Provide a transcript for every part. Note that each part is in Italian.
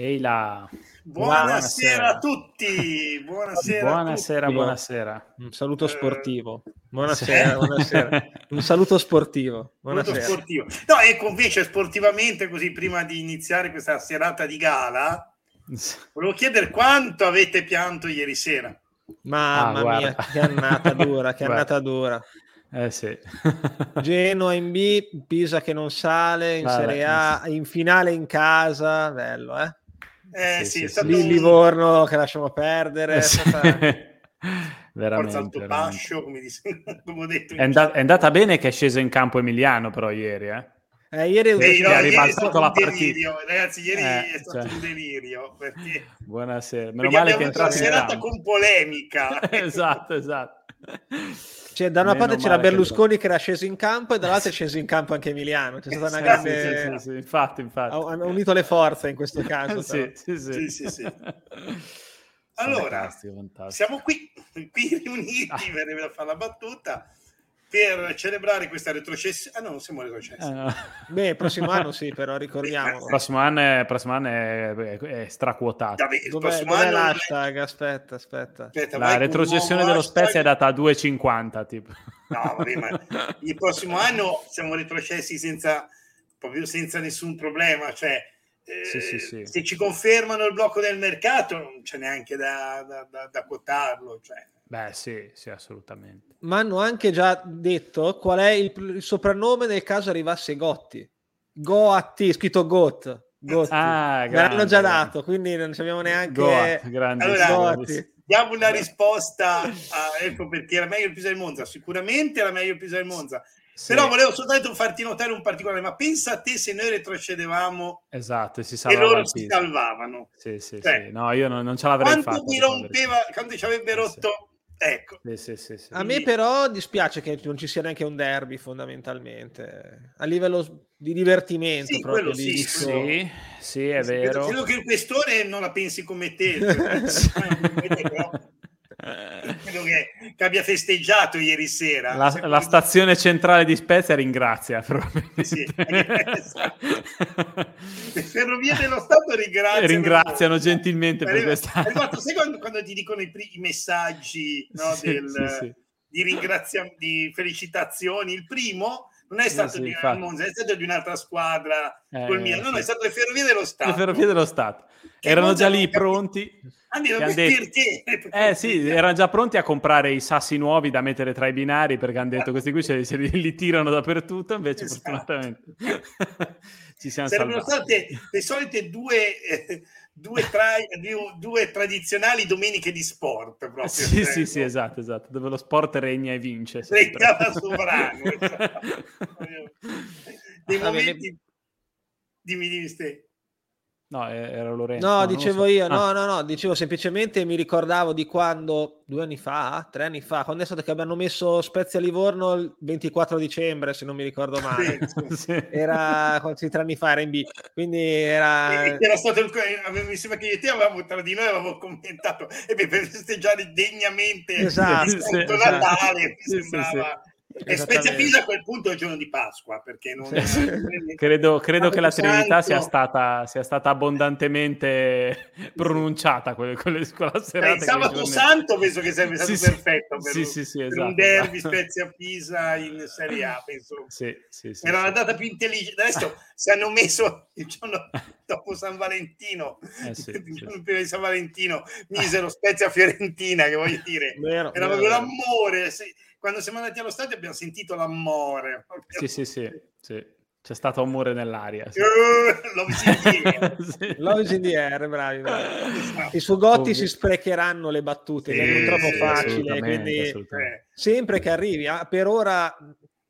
Ehi là. Buonasera, buonasera, a tutti. Buonasera. Buonasera, tutti. buonasera. Un saluto sportivo. Buonasera, buonasera. Un saluto sportivo. Buonasera. sportivo. No, ecco invece sportivamente, così prima di iniziare questa serata di gala, volevo chiedere quanto avete pianto ieri sera. Mamma ah, mia, che annata dura, che annata dura. Eh sì. Genoa in B, Pisa che non sale, in Vabbè, Serie A, in finale in casa, bello, eh? Eh sì, sì, sì lì un... Livorno che lasciamo perdere. Eh, sì. veramente, alto bascio, come, dice, come detto. È, and- è, andata bene che è sceso in campo Emiliano però ieri, eh? Eh, ieri, Beh, no, ha ribaltato la partita. Ragazzi, ieri eh, è stato cioè... un delirio. Perché... Buonasera. Meno male che è entrato una serata con polemica. esatto, esatto. Cioè, da una Meno parte c'era Berlusconi che... che... era sceso in campo e dall'altra è sceso in campo anche Emiliano. C'è stata una grande... Sì, sì, sì, infatti, infatti. Hanno unito le forze in questo caso. sì, sì, sì. sì, sì allora, fantastico, fantastico. siamo qui, qui riuniti ah. per fare la battuta per celebrare questa retrocessione. Ah no, non siamo retrocessi. Eh, no. Beh, prossimo anno sì, però ricordiamo. Il prossimo anno è, prossimo anno è, è, è straquotato. Vabbè, dov'è, dov'è l'hashtag? Aspetta, aspetta. aspetta La retrocessione dello hashtag... Spezia è data a 2,50 tipo. No, vabbè, ma il prossimo anno siamo retrocessi senza, proprio senza nessun problema, cioè... Eh, sì, sì, sì. Se ci confermano il blocco del mercato non c'è neanche da, da, da, da quotarlo. Cioè. Beh, sì, sì, assolutamente. Ma hanno anche già detto qual è il, il soprannome nel caso arrivasse Gotti. Goatti, scritto Got. Gotti. Ah, Me l'hanno già dato, quindi non abbiamo neanche... Goat, grande. Allora, diamo una risposta a, ecco perché era meglio il Pisa del Monza. Sicuramente era meglio il Pisa del Monza. Sì. Però volevo soltanto farti notare un particolare, ma pensa a te se noi retrocedevamo esatto, si e loro si salvavano. Sì, sì, cioè, sì. No, io non, non ce l'avrei quanto fatto. Mi rompeva, quando ci avrebbe rotto Ecco. Sì, sì, sì, a me però dispiace che non ci sia neanche un derby fondamentalmente, a livello di divertimento. Sì, proprio, sì, di... sì, sì, è vero. Credo che il questore non la pensi come te. Credo che, che, abbia festeggiato ieri sera. La, la stazione centrale di Spezia ringrazia. Sì, esatto. Le ferrovie dello Stato ringraziano. Ringraziano gentilmente per questa... Sai quando, quando, ti dicono i, i messaggi no, del, sì, sì. di ringraziamento, di felicitazioni? Il primo non è stato sì, di Monza, è stato di un'altra squadra eh, col Milan, no, no, è stato le ferrovie dello Stato. Le ferrovie dello Stato. Erano già lì pronti. Andiamo ah, detto... Eh sì, erano già pronti a comprare i sassi nuovi da mettere tra i binari perché hanno detto questi qui se, se li, li, tirano dappertutto, invece esatto. fortunatamente ci siamo Sarebbero salvati. state le solite due... Eh, due, tra, due, tradizionali domeniche di sport. Proprio, sì, sì, sì, esatto, esatto, dove lo sport regna e vince. Regnava sovrano. esatto. Dei momenti... Dimmi, dimmi, Ste. No, era Lorenzo. No, dicevo so. io, no, ah. no, no, dicevo semplicemente mi ricordavo di quando, due anni fa, tre anni fa, quando è stato che abbiamo messo Spezia Livorno il 24 dicembre, se non mi ricordo male. sì. Era quanti tre anni fa, era in B, quindi era... era stato mi sembra che io e te avevamo, tra di noi avevamo commentato, e beh, per festeggiare degnamente esatto, il sì, Natale, esatto. mi sembrava... E Spezia Pisa a quel punto è il giorno di Pasqua, perché non... Credo, credo che la Trinità sia stata, sia stata, abbondantemente pronunciata quella, quella, quella serata. Eh, il sabato santo penso che sarebbe stato sì, perfetto per, sì, sì, per esatto, un derby Spezia Pisa in Serie A, penso. Era la data più intelligente. Adesso si hanno messo il giorno dopo San Valentino, eh il giorno prima di San Valentino, misero Spezia Fiorentina, che voglio dire, vero, era proprio l'amore. Sì quando siamo andati allo stadio abbiamo sentito l'amore. Sì, sì, sì, sì. C'è stato amore nell'aria. Sì. Uh, Love in the air, bravi. bravi. Esatto. I sugotti si sprecheranno le battute, sì, è troppo sì, facile. Quindi eh, sempre che arrivi, ah, per ora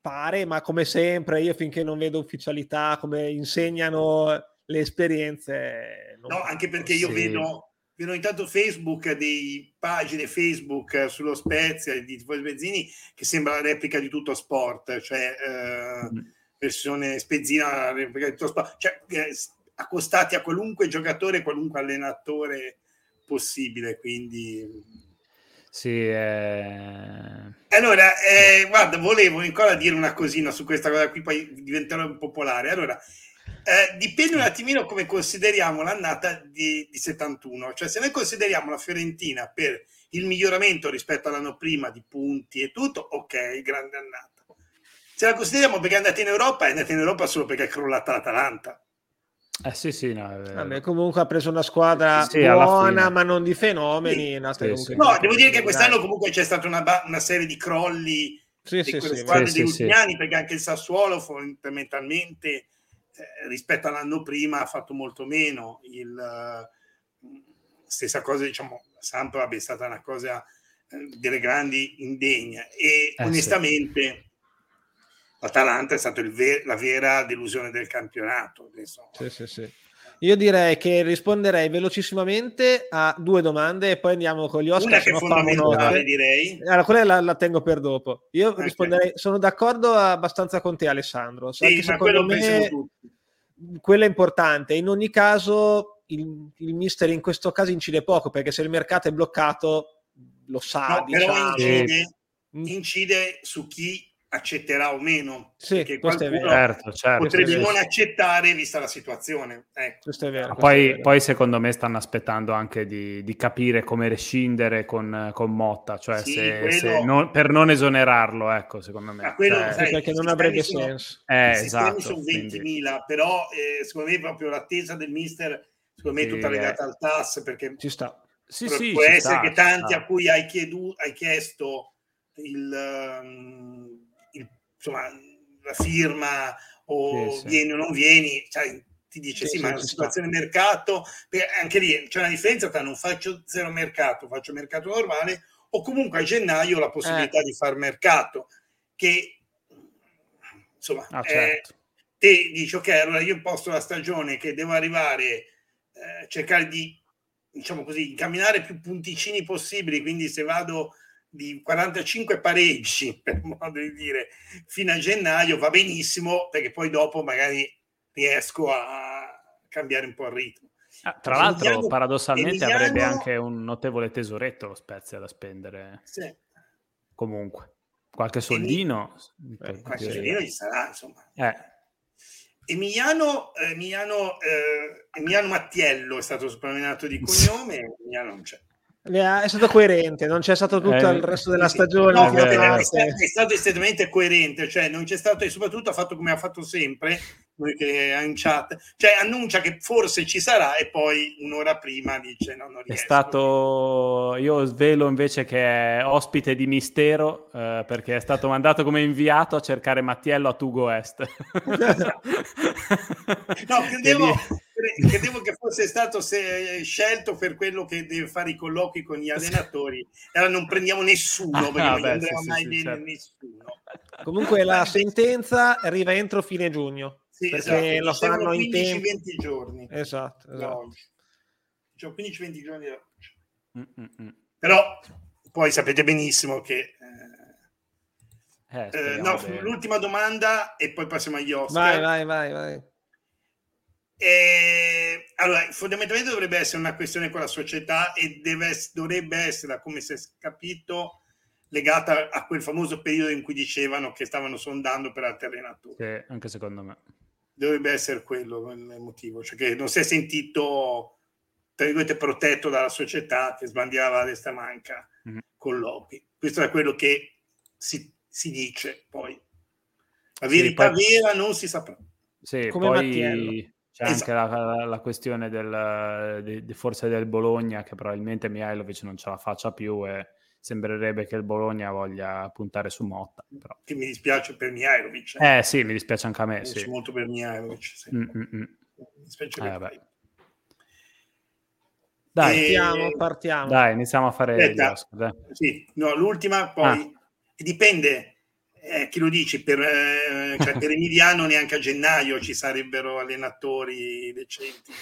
pare, ma come sempre, io finché non vedo ufficialità, come insegnano le esperienze. No, anche perché io vedo vedo intanto Facebook di pagine Facebook sullo Spezia di Tifosi Bezzini che sembra la replica di tutto sport, cioè eh, mm. versione spezzina replica di tutto sport, cioè eh, accostati a qualunque giocatore, qualunque allenatore possibile, quindi sì, eh... allora eh, guarda, volevo ancora dire una cosina su questa cosa qui, poi diventerò popolare. Allora, Eh, dipende un attimino come consideriamo l'annata di, di 71. Cioè, se noi consideriamo la Fiorentina per il miglioramento rispetto all'anno prima di punti e tutto, ok, grande annata. Se la consideriamo perché è andata in Europa, è andata in Europa solo perché è crollata l'Atalanta. Eh sì, sì, no, Vabbè, comunque ha preso una squadra sì, buona, ma non di fenomeni. Sì, sì, no, devo dire che quest'anno comunque c'è stata una, una serie di crolli sì, di quelle squadre degli ultimi anni, perché anche il Sassuolo fondamentalmente eh, rispetto all'anno prima ha fatto molto meno. Il, uh, stessa cosa, diciamo, Samp è stata una cosa uh, delle grandi indegne e eh, onestamente l'Atalanta è stata ver- la vera delusione del campionato. Sì, sì, sì. Io direi che risponderei velocissimamente a due domande e poi andiamo con gli Oscar. Una che è fondamentale, direi. Allora, quella la, la, tengo per dopo. Io okay. risponderei, sono d'accordo abbastanza con te, Alessandro. Sì, secondo me quello è importante. In ogni caso, il, il mister in questo caso incide poco perché se il mercato è bloccato, lo sa. No, diciamo. incide, incide su chi accetterà o meno. Sì, qualcuno certo, certo, potrebbe non accettare vista la situazione. Ecco. Questo è vero. Poi, è vero. poi, secondo me stanno aspettando anche di, di capire come rescindere con, con Motta, cioè sì, se, quello... se non, per non esonerarlo, ecco, secondo me. Quello, cioè, sai, perché non avrebbe sono, senso. Eh, esatto, sono 20.000, quindi... però eh, secondo me proprio l'attesa del mister, secondo me è tutta legata al TAS, perché ci sta. Sì, sì, può essere sta, che tanti a cui hai, chiedu- hai chiesto il... Um, insomma, la firma o sì, vieni o non vieni, cioè, ti dice sì, sì ma la situazione sta. mercato, anche lì c'è una differenza tra non faccio zero mercato, faccio mercato normale o comunque a gennaio ho la possibilità eh. di fare mercato che insomma ah, certo. eh, te dici ok allora io imposto la stagione che devo arrivare eh, cercare di diciamo così incamminare più punticini possibili quindi se vado di 45 pareggi, per modo di dire, fino a gennaio va benissimo, perché poi dopo magari riesco a cambiare un po' il ritmo. Ah, tra l'altro, Emiliano, paradossalmente, Emiliano... avrebbe anche un notevole tesoretto lo Spezia da spendere. Sì. Comunque, qualche soldino. Eh, qualche soldino ci sarà, insomma. Eh. Emiliano, Emiliano, eh, Emiliano Mattiello è stato soprannominato di cognome, Emiliano non c'è è stato coerente, non c'è stato tutto eh, il resto della stagione. No, è, è, stato, è, stato estremamente coerente, cioè non c'è stato, e soprattutto ha fatto come ha fatto sempre, noi che in chat, cioè annuncia che forse ci sarà e poi un'ora prima dice no, non riesco. È stato, io svelo invece che è ospite di mistero eh, perché è stato mandato come inviato a cercare Mattiello a Tugo Est. no, credevo, credevo che fosse stato scelto per quello che deve fare i colloqui con gli allenatori. Allora non prendiamo nessuno ah, perché non andremo sì, mai sì, bene certo. nessuno. Comunque la sentenza arriva entro fine giugno. Sì, perché esatto. lo fanno in tempo 20 giorni. Esatto, esatto. Cioè 15-20 giorni Mm-mm. Però poi sapete benissimo che eh, eh, eh no, l'ultima domanda e poi passiamo agli Oscar. Vai, vai, vai, vai. Eh, allora, fondamentalmente dovrebbe essere una questione con la società e deve, dovrebbe essere, come si è capito, legata a quel famoso periodo in cui dicevano che stavano sondando per allenatori. Sì, anche secondo me. Dovrebbe essere quello il motivo, cioè che non si è sentito, tra virgolette, protetto dalla società che sbandiava a destra manca mm-hmm. colloqui. Questo è quello che si, si dice poi. La verità sì, poi... vera non si saprà. Sì, Come poi... Mattiello c'è esatto. anche la, la, questione del, di, di forse del Bologna che probabilmente Mihailovic non ce la faccia più e sembrerebbe che il Bologna voglia puntare su Motta. Però. Che mi dispiace per Mihailovic. Eh. eh sì, mi dispiace anche a me. Sì. molto per Mihailovic. Sì. Mm, mm, mm. Mi dispiace eh, per Dai, e... partiamo, partiamo. Dai, iniziamo a fare Aspetta, gli Oscar. Sì, no, l'ultima poi ah. dipende eh, chi lo dici, per, eh, cioè per Emiliano neanche a gennaio ci sarebbero allenatori decenti.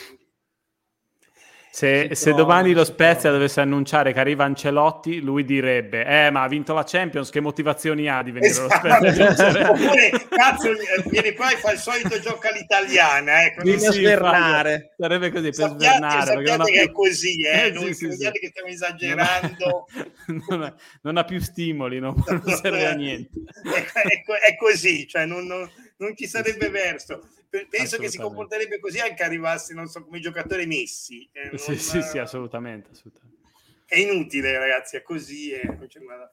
Se, se domani lo Spezia dovesse annunciare che arriva Ancelotti, lui direbbe: Eh, ma ha vinto la Champions, che motivazioni ha di venire esatto. allo Spezia? Oppure, cazzo, viene qua e fa il solito gioco all'italiana. Eh, Viene a svernare. Sarebbe così per sappiate, svernare. Sappiate che più... è così, eh? eh non sì, sì, sì. che stiamo esagerando. Non ha, non ha più stimoli, non, non serve a niente. È, è, è così, cioè non, non, non ci sarebbe verso penso che si comporterebbe così anche arrivasse, non so, come giocatore Messi. Eh, sì, non, sì, sì, assolutamente, assolutamente, È inutile, ragazzi, è così e non c'è nulla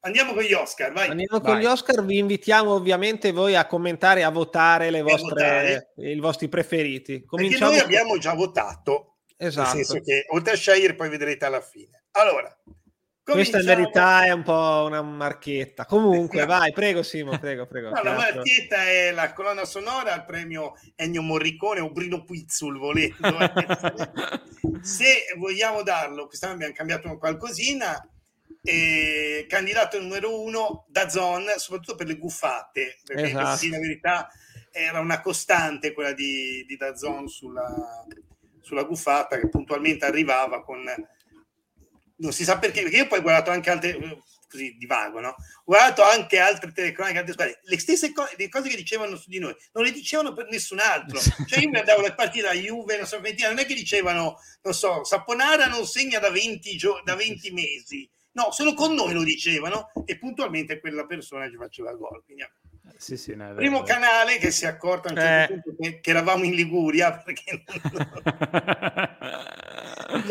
Andiamo con gli Oscar, vai. Andiamo vai. con gli Oscar, vi invitiamo ovviamente voi a commentare e a votare le vostre, i vostri preferiti. Cominciamo Perché noi abbiamo già votato, esatto. nel senso che oltre a scegliere poi vedrete alla fine. Allora, questa in verità è un po' una marchetta. Comunque, no. vai, prego Simo, prego, prego. No, la marchetta è la colonna sonora al premio Ennio Morricone o Brino Pizzul, volendo. Se vogliamo darlo, quest'anno abbiamo cambiato qualcosina, eh, candidato numero uno da Zon, soprattutto per le guffate, perché esatto. in verità era una costante quella di, di Dazon sulla, sulla guffata che puntualmente arrivava con non si sa perché, perché io poi ho guardato anche altre, così di vago, no? Ho guardato anche altre telecronache, altre squadre, le stesse cose, le cose che dicevano su di noi, non le dicevano per nessun altro. Cioè io guardavo le partite da Juve, non so, non è che dicevano, non so, Saponara non segna da 20, gio- da 20 mesi. No, solo con noi lo dicevano e puntualmente quella persona ci faceva gol. Quindi, sì, sì, no, primo canale che si è accorto a un certo eh. punto che, che, eravamo in Liguria perché non...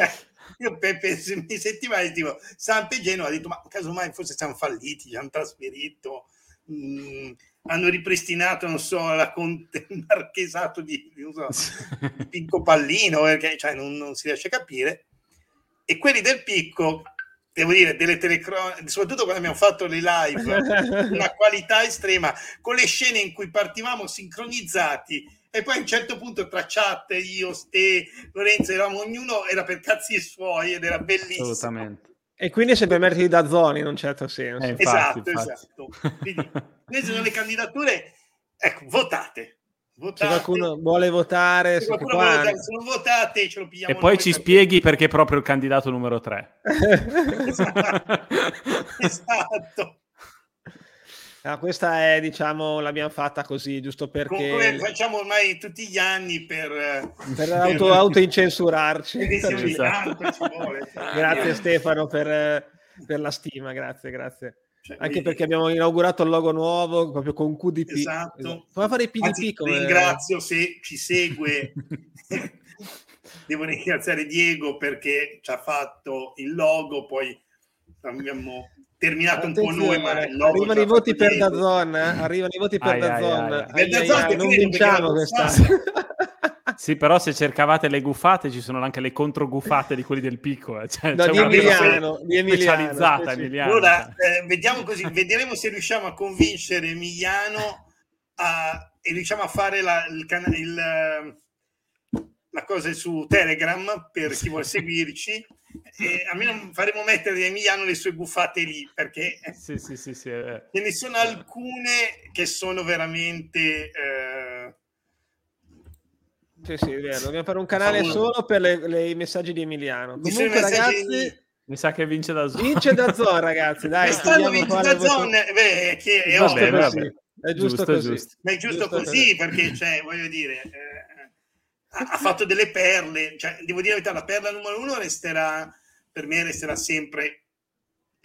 Io per, per sentiva tipo Samp e Genova ha detto ma casomai forse siamo falliti ci hanno trasferito mh, mm, hanno ripristinato non so la conte, il marchesato di, di, so, Picco Pallino perché cioè, non, non si riesce a capire. E quelli del Picco devo dire, delle telecronache, soprattutto quando abbiamo fatto le live, una qualità estrema, con le scene in cui partivamo sincronizzati e poi a un certo punto tra chat, io, Ste, Lorenzo, eravamo ognuno era per cazzi suoi ed era bellissimo. Assolutamente. E quindi è sempre merito da zoni in un certo senso. Eh, infatti, esatto, infatti. esatto. Quindi, queste sono le candidature, ecco, votate. Votate. Se qualcuno vuole votare, se, qualcuno vuole votare, se non votate ce lo pigliamo. E poi ci spieghi perché è proprio il candidato numero 3. esatto. esatto. Ah, questa è, diciamo, l'abbiamo fatta così, giusto perché... Come facciamo ormai tutti gli anni per... Per auto, autoincensurarci. Esatto. grazie Stefano per, per, la stima, grazie, grazie. Cioè, Anche perché abbiamo inaugurato il logo nuovo proprio con QDP. Esatto. esatto. Come fare i PDP? Anzi, come... Ringrazio se ci segue. Devo ringraziare Diego perché ci ha fatto il logo, poi abbiamo terminato Attenzione, un po' noi, ma il logo arrivano i voti per Dazon, eh? arrivano i voti per Dazon. non vinciamo quest'anno. Sì, però se cercavate le guffate ci sono anche le controguffate di quelli del picco. Eh. Cioè, no, di Emiliano, di Emiliano, specializzata Emiliano. Allora, eh, vediamo così, vedremo se riusciamo a convincere Emiliano a, e riusciamo a fare la, il, il, la cosa su Telegram per chi vuole seguirci e almeno faremo mettere a Emiliano le sue buffate lì perché sì, sì, sì, sì, eh. ce ne sono alcune che sono veramente eh... sì, sì, è vero. dobbiamo fare un canale solo per i messaggi di Emiliano comunque ragazzi di... mi sa che vince da zona vince da zona ragazzi dai quest'anno vince da zona beh, che è, vabbè, vabbè. è giusto, giusto così giusto. Ma è giusto, giusto così, così perché cioè, voglio dire eh ha, fatto delle perle, cioè, devo dire la verità, la perla numero uno resterà, per me resterà sempre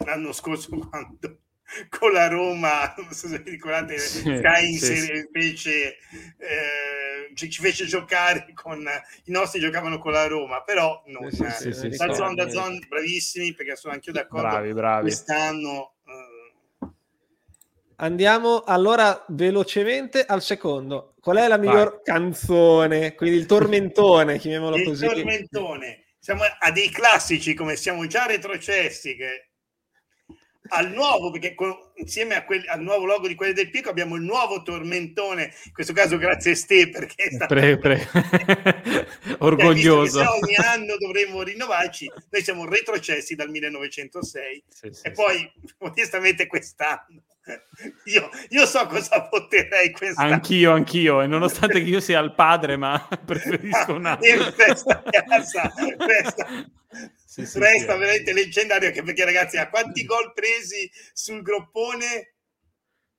l'anno scorso quando con la Roma, non so se vi ricordate, sì, Sky sì, sì. fece, eh, ci, fece giocare con i nostri giocavano con la Roma, però non, sì, sì, da zone, da zone bravissimi perché sono anche io d'accordo. Bravi, bravi. Quest'anno Andiamo allora velocemente al secondo. Qual è la miglior Vai. canzone? Quindi il tormentone, chiamiamolo il così. Il tormentone. Siamo a dei classici come siamo già retrocessi che al nuovo, perché con, insieme a quel, al nuovo logo di quelli del Pico abbiamo il nuovo tormentone, in questo caso grazie a Ste perché è stato pre, pre. orgoglioso. Ogni anno dovremmo rinnovarci, noi siamo retrocessi dal 1906 sì, sì, e poi onestamente quest'anno io, io, so cosa voterei quest'anno. Anch'io, anch'io, e nonostante che io sia il padre, ma preferisco un altro. questa casa, questa, sì, sì, resta sì, veramente leggendario anche perché ragazzi, a quanti gol presi sul groppone?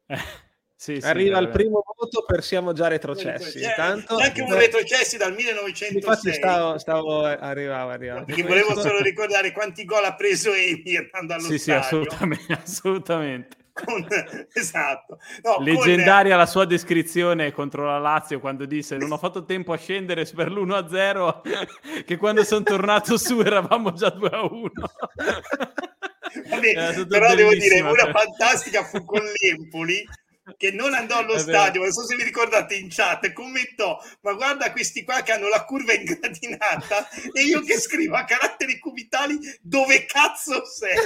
Eh. Sì, sì, Arriva il primo voto per siamo già retrocessi. C'è, Tanto, anche un retrocessi dal 1906. Infatti stavo, stavo arrivavo, arrivavo. Perché volevo solo ricordare quanti gol ha preso Emi andando allo sì, stadio. Sì, assolutamente, assolutamente. Con, esatto. No, Leggendaria con... la sua descrizione contro la Lazio quando disse non ho fatto tempo a scendere per l'1-0 che quando sono tornato su eravamo già 2-1. Vabbè, però devo dire, una fantastica fu con l'Empoli che non andò allo stadio, non so se vi ricordate in chat, commentò, ma guarda questi qua che hanno la curva ingradinata e io che scrivo a caratteri cubitali dove cazzo sei?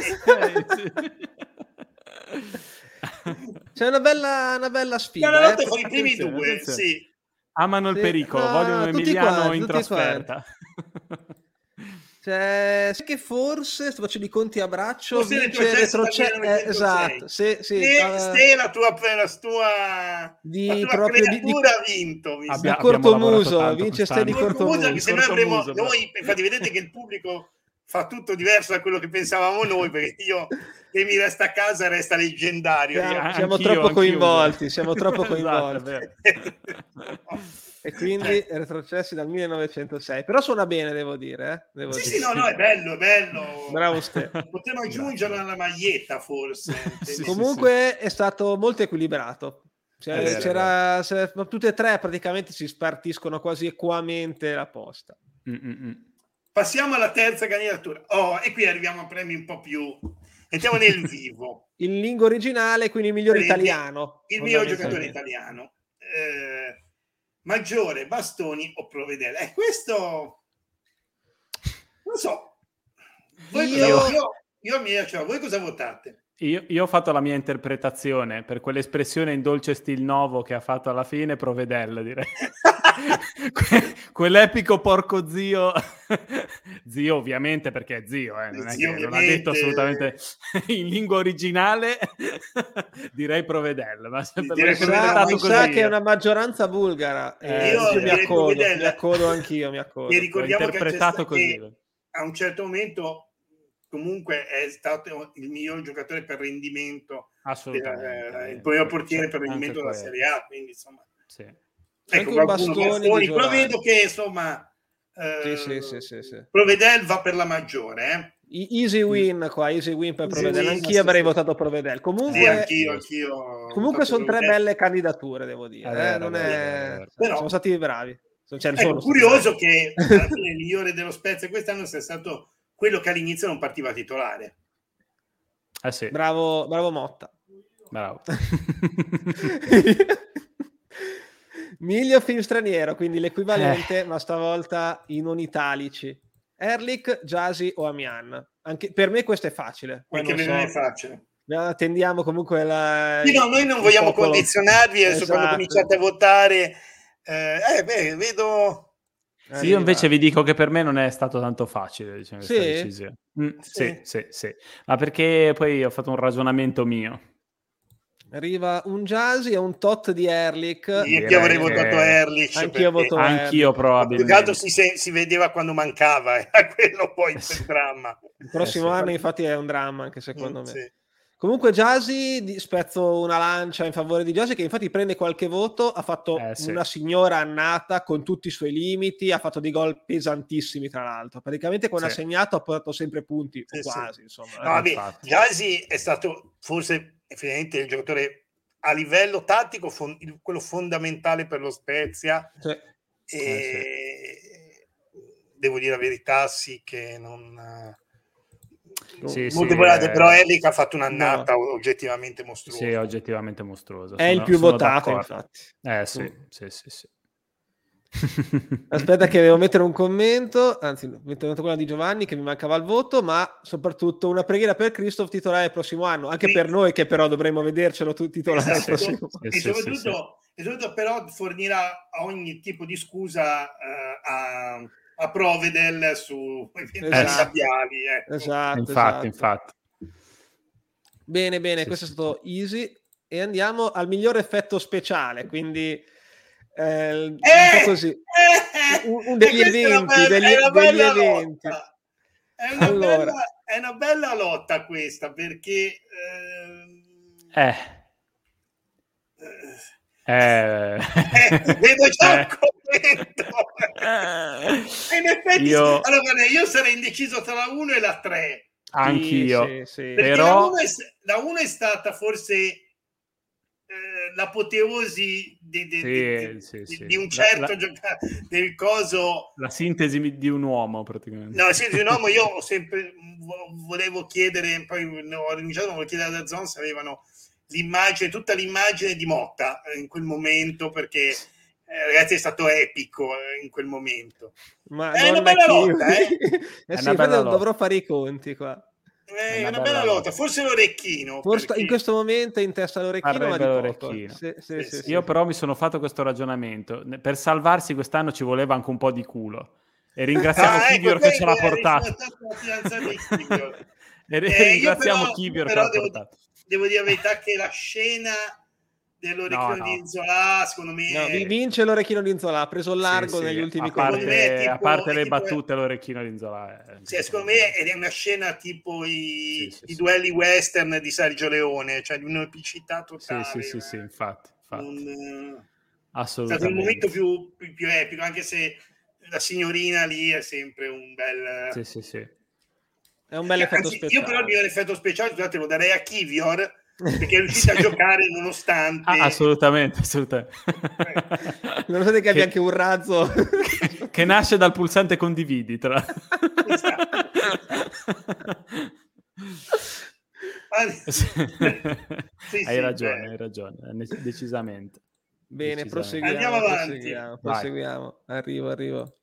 C'è una bella, una bella sfida. Una notte eh? i primi due, sì. Amano il pericolo, sì, vogliono Emiliano quanti, in trasferta. Cioè, sai che forse sto facendo i conti a braccio forse vince retrocede eh, esatto sì, sì, se, uh, se la tua, la tua, di, la tua proprio, creatura ha vinto abbia, di cortomuso vince ste di cortomuso che se noi avremo noi infatti vedete che il pubblico fa tutto diverso da quello che pensavamo noi perché io che mi resta a casa resta leggendario siamo, siamo troppo coinvolti siamo troppo esatto, coinvolti esatto, e quindi eh. retrocessi dal 1906. Però suona bene, devo dire. Eh? Devo sì, dire. sì, no, no, è bello, è bello. Bravo ste. Potremmo aggiungerlo alla maglietta, forse. sì, Comunque sì, è stato molto equilibrato. Cioè, vero, c'era, se, tutte e tre praticamente si spartiscono quasi equamente la posta. Mm-mm. Passiamo alla terza candidatura. Oh, e qui arriviamo a premi un po' più... Entriamo nel vivo. in lingua originale, quindi il miglior italiano. Il mio giocatore italiano. Eh, Maggiore, Bastoni o Provedere. Eh, questo non so. Voi io... Cosa, io, io mi cioè, voi cosa votate? Io, io, ho fatto la mia interpretazione per quell'espressione in dolce stil nuovo che ha fatto alla fine Provedel, direi. que- quell'epico porco zio, zio ovviamente perché è zio, eh, non, è zio, che non ha detto assolutamente in lingua originale, direi Provedel, ma sempre sa, che è una maggioranza bulgara, eh, io mi accodo, mi accodo anch'io, mi accodo. E ricordiamo interpretato che, così. Che a un certo momento comunque è stato il miglior giocatore per rendimento, della, eh, il primo portiere per rendimento della Serie A, quindi insomma... Sì. Ecco, Bastoni, Bastoni però vedo che insomma eh, sì, sì, sì, sì, Provedel va per la maggiore eh? Easy win qua, easy win per Provedel. Anch'io avrei votato Provedel. Comunque, sì, anch'io, anch'io comunque sono tre belle candidature, devo dire. Eh, eh, non è... Però, sono stati bravi. Cioè, ecco, curioso che alla fine il migliore dello Spezia quest'anno sia stato quello che all'inizio non partiva titolare. Eh sì. Bravo, bravo Motta. Bravo. Miglio film straniero, quindi l'equivalente, eh. ma stavolta in non italici. Erlich, Jasi o Amian. Anche, per me questo è facile. Anche per so. me è facile. Attendiamo comunque la... Sì, no, noi non vogliamo popolo. condizionarvi, adesso esatto. quando cominciate a votare... Eh, eh, beh, vedo sì, io invece vi dico che per me non è stato tanto facile diciamo, sì? questa decisione. Mm, sì. sì, sì, sì. Ma perché poi ho fatto un ragionamento mio. Arriva un Jasi e un tot di Erlich. Io avrei votato Erlich. Anch'io, voto Anch'io probabilmente. Più si, si, vedeva quando mancava, era quello poi il dramma. Il prossimo eh, anno infatti è un dramma anche secondo mm, me. Sì. Comunque Jasi, spezzo una lancia in favore di Jasi che infatti prende qualche voto, ha fatto eh, sì. una signora annata con tutti i suoi limiti, ha fatto dei gol pesantissimi tra l'altro, praticamente quando sì. ha segnato ha portato sempre punti, sì, quasi insomma. No, eh. Jasi è stato forse effettivamente il giocatore a livello tattico, fon- quello fondamentale per lo Spezia. E eh, devo dire la verità, sì che non sì, sì, volate, eh... però Elic ha fatto un'annata no. oggettivamente mostruosa. Sì, oggettivamente mostruosa. È sono, il più votato, infatti. Eh sì, mm. sì, sì, sì. Aspetta che devo mettere un commento, anzi metto quella di Giovanni che mi mancava il voto, ma soprattutto una preghiera per Christoph titolare il prossimo anno, anche sì. per noi che però dovremmo vedercelo titolare esatto. il prossimo anno. E soprattutto, e soprattutto però fornirà ogni tipo di scusa uh, a a Provedel su esatto. sabbiali. Ecco. Esatto, infatti, esatto. infatti. Bene, bene, sì, questo sì. è stato easy. E andiamo al miglior effetto speciale, quindi eh, un eh, po' così. Eh, un, un degli eventi, bella, degli, degli eventi. È una, allora. bella, è una, bella, lotta questa perché... Eh, eh. Eh, vedo già eh. il commento. in effetti, io... Allora, io sarei indeciso tra la 1 e la 3. Anch'io. Sì, sì. Però... La 1 è, è, stata forse eh, l'apoteosi di, di, sì, di, sì, di, un certo la, giocatore del coso. La sintesi di un uomo, praticamente. No, la sintesi di un uomo, io ho sempre volevo chiedere, poi ho rinunciato, volevo chiedere da Zon se avevano l'immagine, tutta l'immagine di Motta eh, in quel momento, perché eh, ragazzi è stato epico eh, in quel momento. Ma è una bella lotta, eh? eh sì, bella lotta. dovrò fare i conti qua. È una, una bella, lotta. lotta, forse l'orecchino. Forse perché... In questo momento in testa l'orecchino, ma l'orecchino. Sì, sì, sì, Io però mi sono fatto questo ragionamento. Per salvarsi quest'anno ci voleva anche un po' di culo. E ringraziamo ah, Kivior ecco, che ce l'ha portato. e eh, ringraziamo Kivior che l'ha portato. Devo dire la verità che la scena dell'orecchino no, no. di Inzola, secondo me. No. Vince l'orecchino di Inzola, ha preso largo sì, negli sì. ultimi a parte, me, tipo, a parte le tipo, battute, l'orecchino di Inzola. È... Sì, secondo me è una scena tipo i, i duelli western di Sergio Leone, cioè di un'epicità totale. Sì, sì, sì, infatti. infatti. Un, Assolutamente. È stato il momento più, più, più, epico, anche se la signorina lì è sempre un bel... Sì, sì, sì. È un bel effetto Anzi, speciale. Io però il mio effetto speciale, scusate, lo darei a Kivior, perché è riuscita sì. a giocare nonostante ah, assolutamente, assolutamente. nonostante che abbia anche un razzo che nasce dal pulsante condividi tra esatto. sì, sì, hai ragione beh. hai ragione decisamente bene decisamente. proseguiamo andiamo avanti proseguiamo, proseguiamo. arrivo arrivo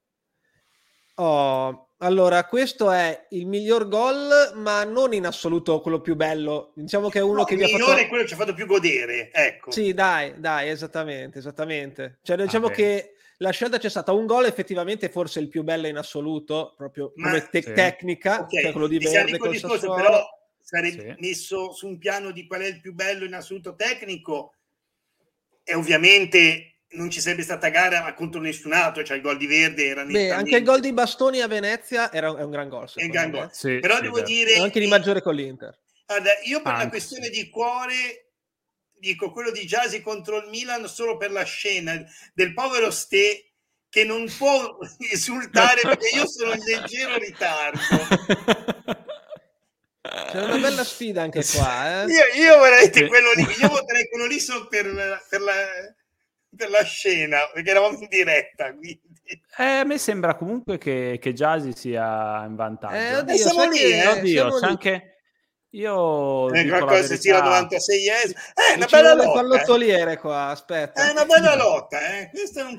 oh allora, questo è il miglior gol, ma non in assoluto quello più bello. Diciamo che è uno no, che vi ha fatto... Il migliore è quello che ci ha fatto più godere, ecco. Sì, dai, dai, esattamente, esattamente. Cioè, diciamo ah, che la scelta c'è stata un gol, effettivamente forse il più bello in assoluto, proprio ma, come te- sì. tecnica, okay. cioè quello di Verde col discorso, però sarebbe sì. messo su un piano di qual è il più bello in assoluto tecnico e ovviamente non ci sarebbe stata gara contro nessun altro, cioè il gol di Verde era Beh, anche il gol di Bastoni a Venezia era un, è un gran gol. È un gran gol. Sì, Però sì, devo beh. dire... anche di maggiore con l'Inter. Guarda, io per anche. una questione di cuore dico quello di Jasi contro il Milan solo per la scena del povero Ste che non può esultare perché io sono in leggero ritardo. C'è una bella sfida anche qua. Eh? Io, io veramente quello lì, io voterei quello lì solo per, per la per la scena, perché eravamo in diretta. Quindi. Eh, a me sembra comunque che, che Jazzy sia in vantaggio. Eh, oddio, siamo lì, eh, oddio, c'è lì. anche... Io eh, qualcosa si tira 96 esimi. Eh, una bella lotta. pallottoliere qua, aspetta. È una bella lotta, eh. Questo è un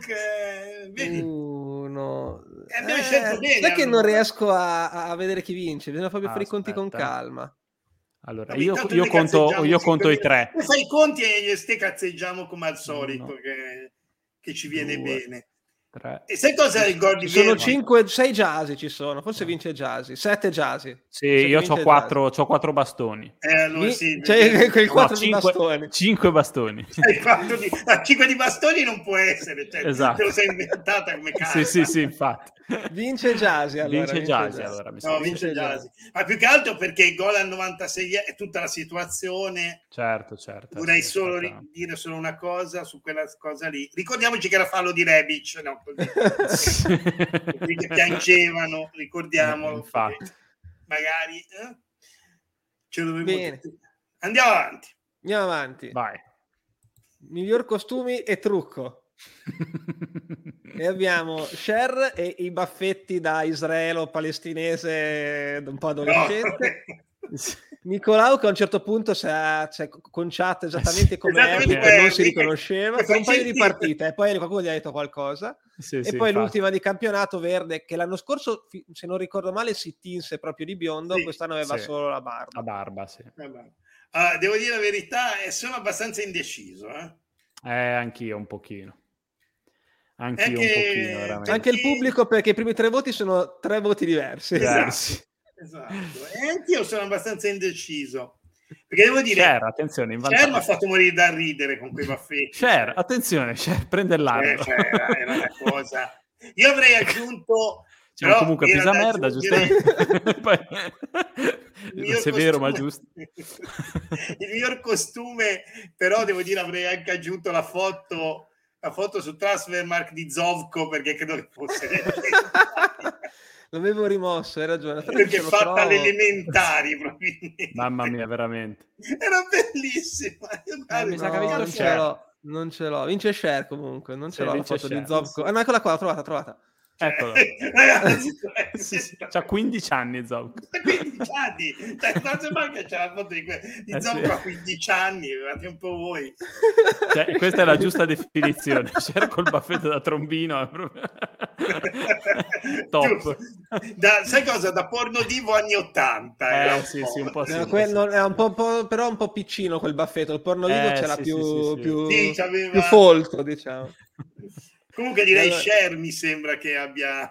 vedi. Uno. Eh, eh, scelto bene. Sai che non riesco a, a, vedere chi vince, bisogna proprio ah, fare i conti con calma. Allora, io, io, conto, io conto i tre. Fai i conti e ste cazzeggiamo come al solito, no. che, che, ci viene Due. bene. 3. E sai cosa è il gol di Sono 5, 6 Jasi ci sono, forse vince Jasi, 7 Jasi. Sì, io ho 4, ho 4 bastoni. Eh, allora sì, C'è quel 4 no, di 5, bastoni. 5 bastoni. Di, ah, 5 di bastoni non può essere, cioè, esatto. te lo sei inventata come cazzo. Sì, sì, sì, infatti. Vince Jasi allora. Vince, vince Jasi, allora. Mi no, vince Jasi. Ma più che altro perché il gol al 96 è tutta la situazione. Certo, certo. Vorrei solo certo. dire solo una cosa su quella cosa lì. Ricordiamoci che era fallo di Rebic, no, che piangevano, ricordiamolo. Infatti. Magari eh? ce lo Bene. Andiamo avanti. Andiamo avanti. Vai. Miglior costumi e trucco. e abbiamo Cher e i baffetti da israelo-palestinese un po' adolescente. Nicolau che a un certo punto si è, si è conciato esattamente come esatto, è, non si riconosceva per un paio di partite e poi qualcuno gli ha detto qualcosa. Sì, e sì, poi infatti. l'ultima di campionato verde che l'anno scorso se non ricordo male si tinse proprio di biondo sì, quest'anno aveva solo la barba. La barba sì. Uh, devo dire la verità sono abbastanza indeciso eh, eh anch'io un pochino. Anche io un pochino, veramente. Anche il pubblico, perché i primi tre voti sono tre voti diversi. Esatto. Esatto. E anch'io sono abbastanza indeciso. Perché devo dire, Cher, attenzione, Cher mi ha fatto morire da ridere con quei baffetti. Cher, attenzione, Cher, prende l'arco. Cioè, era, una cosa... Io avrei aggiunto... Cioè, però comunque pisa merda, giustamente. Poi... Se è vero, ma giusto. il miglior costume, però devo dire, avrei anche aggiunto la foto la foto su Transfermark di Zovko perché credo che fosse l'avevo rimosso, hai ragione. Perché fatta trovo. alle elementari, probabilmente. Mamma mia, veramente. Era bellissima. Eh, mi sa che non ce l'ho. Non ce l'ho. Vince Share comunque, non ce sì, l'ho la foto Cher, di Zobko. Ah, no, eccola qua, l'ho trovata, trovata. Eccolo. Ragazzi, sì, sì. C'ha 15 anni Zobko. 15 anni. Cioè, non sembra che c'è la foto di, que- di eh, Zobko sì. a 15 anni, fate un po' voi. Cioè, questa è la giusta definizione. C'era col baffetto da trombino. Top. Da, sai cosa? Da porno divo anni 80. Eh, sì, sì, un po' sì. No, quello, è un po', po', però un po' piccino quel baffetto. Il porno divo eh, c'era più, più, più folto, diciamo. Comunque direi allora... Cher mi sembra che abbia,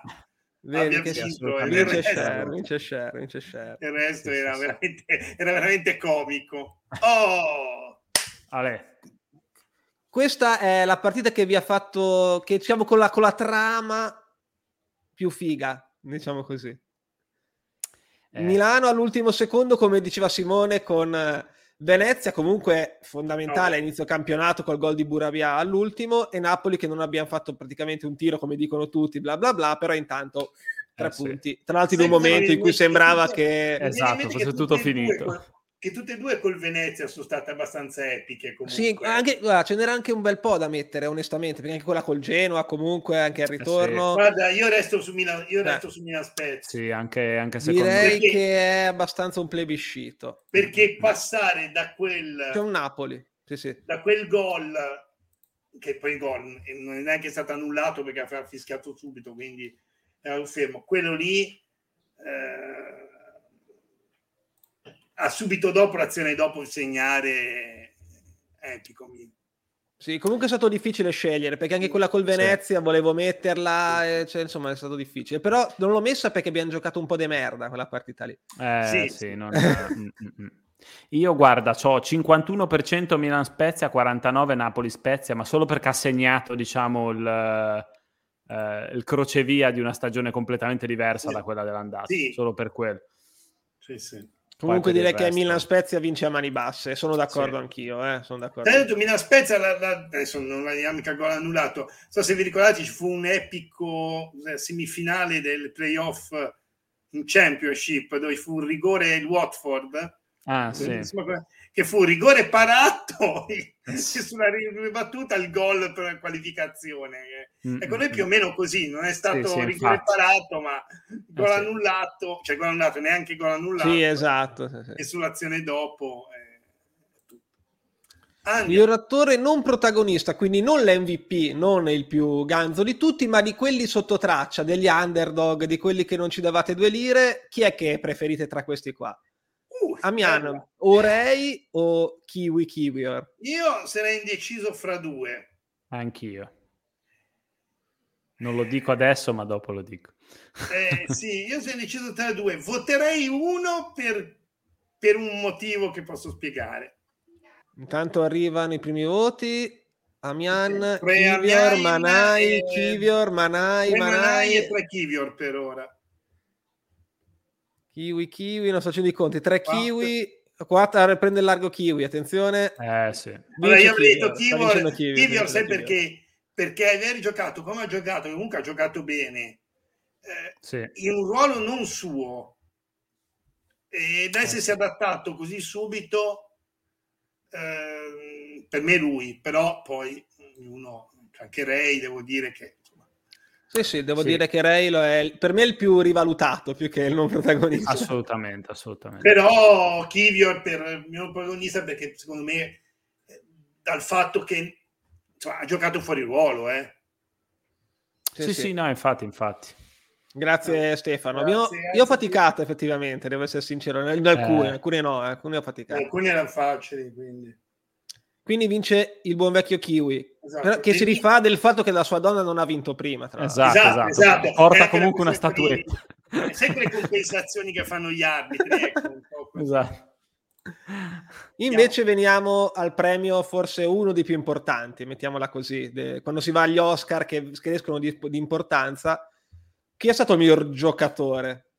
Vedi abbia vinto. Il vince, resto, share, vince share, vince share. Il resto sì, era, sì, veramente, sì. era veramente comico. Oh! Ale. Questa è la partita che vi ha fatto, che diciamo con la, con la trama più figa, diciamo così. Eh. Milano all'ultimo secondo, come diceva Simone, con Venezia comunque fondamentale a inizio campionato col gol di Buravia all'ultimo e Napoli che non abbiamo fatto praticamente un tiro come dicono tutti bla bla bla però intanto tre eh, punti. Sì. tra l'altro in un momento in cui sembrava che esatto fosse tutto finito che tutte e due col Venezia sono state abbastanza epiche. Comunque. Sì, anche, guarda, ce n'era anche un bel po' da mettere, onestamente, perché anche quella col Genoa, comunque anche al ritorno. Sì. Guarda, io resto su Milan, io resto su Milan Spezia. Sì, anche, anche secondo Direi me. che è abbastanza un plebiscito. Perché passare da quel... C'è un Napoli, sì, sì. Da quel gol, che poi gol non è neanche stato annullato perché aveva fischiato subito, quindi era un fermo. Quello lì... Eh ha subito dopo l'azione dopo segnare epico. Sì, comunque è stato difficile scegliere perché anche quella col Venezia sì. volevo metterla, e, cioè, insomma è stato difficile. Però non l'ho messa perché abbiamo giocato un po' di merda quella partita lì. Eh, sì, sì non... Mm, mm, mm. Io guarda, ho 51% Milan Spezia, 49% Napoli Spezia, ma solo perché ha segnato, diciamo, il, eh, il crocevia di una stagione completamente diversa da quella dell'andata. Sì. Solo per quello. Sì, sì. Comunque direi che Milan Spezia vince a mani basse, sono d'accordo sì. anch'io. Eh, sono d'accordo. detto Milan Spezia, la, la, adesso non la dinamica gol annullato, non so se vi ricordate, ci fu un epico eh, semifinale del playoff in Championship dove fu un rigore il Watford. Ah, sì che fu rigore parato e sulla ribattuta il gol per la qualificazione. Mm-hmm. Ecco, noi più o meno così, non è stato sì, sì, rigore infatti. parato, ma gol eh, annullato, cioè gol annullato, neanche gol annullato. Sì, esatto. E sull'azione dopo... Eh, Miglior attore non protagonista, quindi non l'MVP, non il più ganzo di tutti, ma di quelli sotto traccia, degli underdog, di quelli che non ci davate due lire. Chi è che preferite tra questi qua? Uh, Amiano, Orei o Kiwi Kiwior? Io sarei indeciso fra due. Anch'io. Non lo dico adesso, ma dopo lo dico. Eh, sì, io sarei indeciso tra due. Voterei uno per, per un motivo che posso spiegare. Intanto arrivano i primi voti. Amian, Kivior, Manai, e... Kivior, Manai, Manai. Manai e tre Kivior per ora. Kiwi, kiwi, non sto facendo i conti. Tre kiwi, quattro, prende il largo kiwi, attenzione. Eh sì. Allora, io avrei detto kiwi, kiwi, kiwi sai perché? Perché aver giocato come ha giocato, comunque ha giocato bene, eh, sì. in un ruolo non suo, ed essersi eh. adattato così subito, eh, per me lui, però poi uno, anche Ray, devo dire che sì, sì, devo sì. dire che Ray è per me il più rivalutato più che il non protagonista. Assolutamente, assolutamente. Però Kivior per il mio protagonista perché secondo me eh, dal fatto che insomma, ha giocato fuori ruolo, eh. Sì, sì, sì, no, infatti, infatti. Grazie eh, Stefano. Grazie, io, io ho faticato effettivamente, devo essere sincero. In alcune, eh. alcune no, eh, alcune ho faticato. Alcune erano facili, quindi. Quindi vince il buon vecchio Kiwi, esatto. che si rifà del fatto che la sua donna non ha vinto prima. Tra esatto, esatto, esatto. Porta comunque una statuetta. sempre le compensazioni che fanno gli arbitri. Ecco, esatto. Invece veniamo al premio, forse uno dei più importanti, mettiamola così, de- quando si va agli Oscar che, che escono di, di, importanza. Chi è stato il miglior giocatore?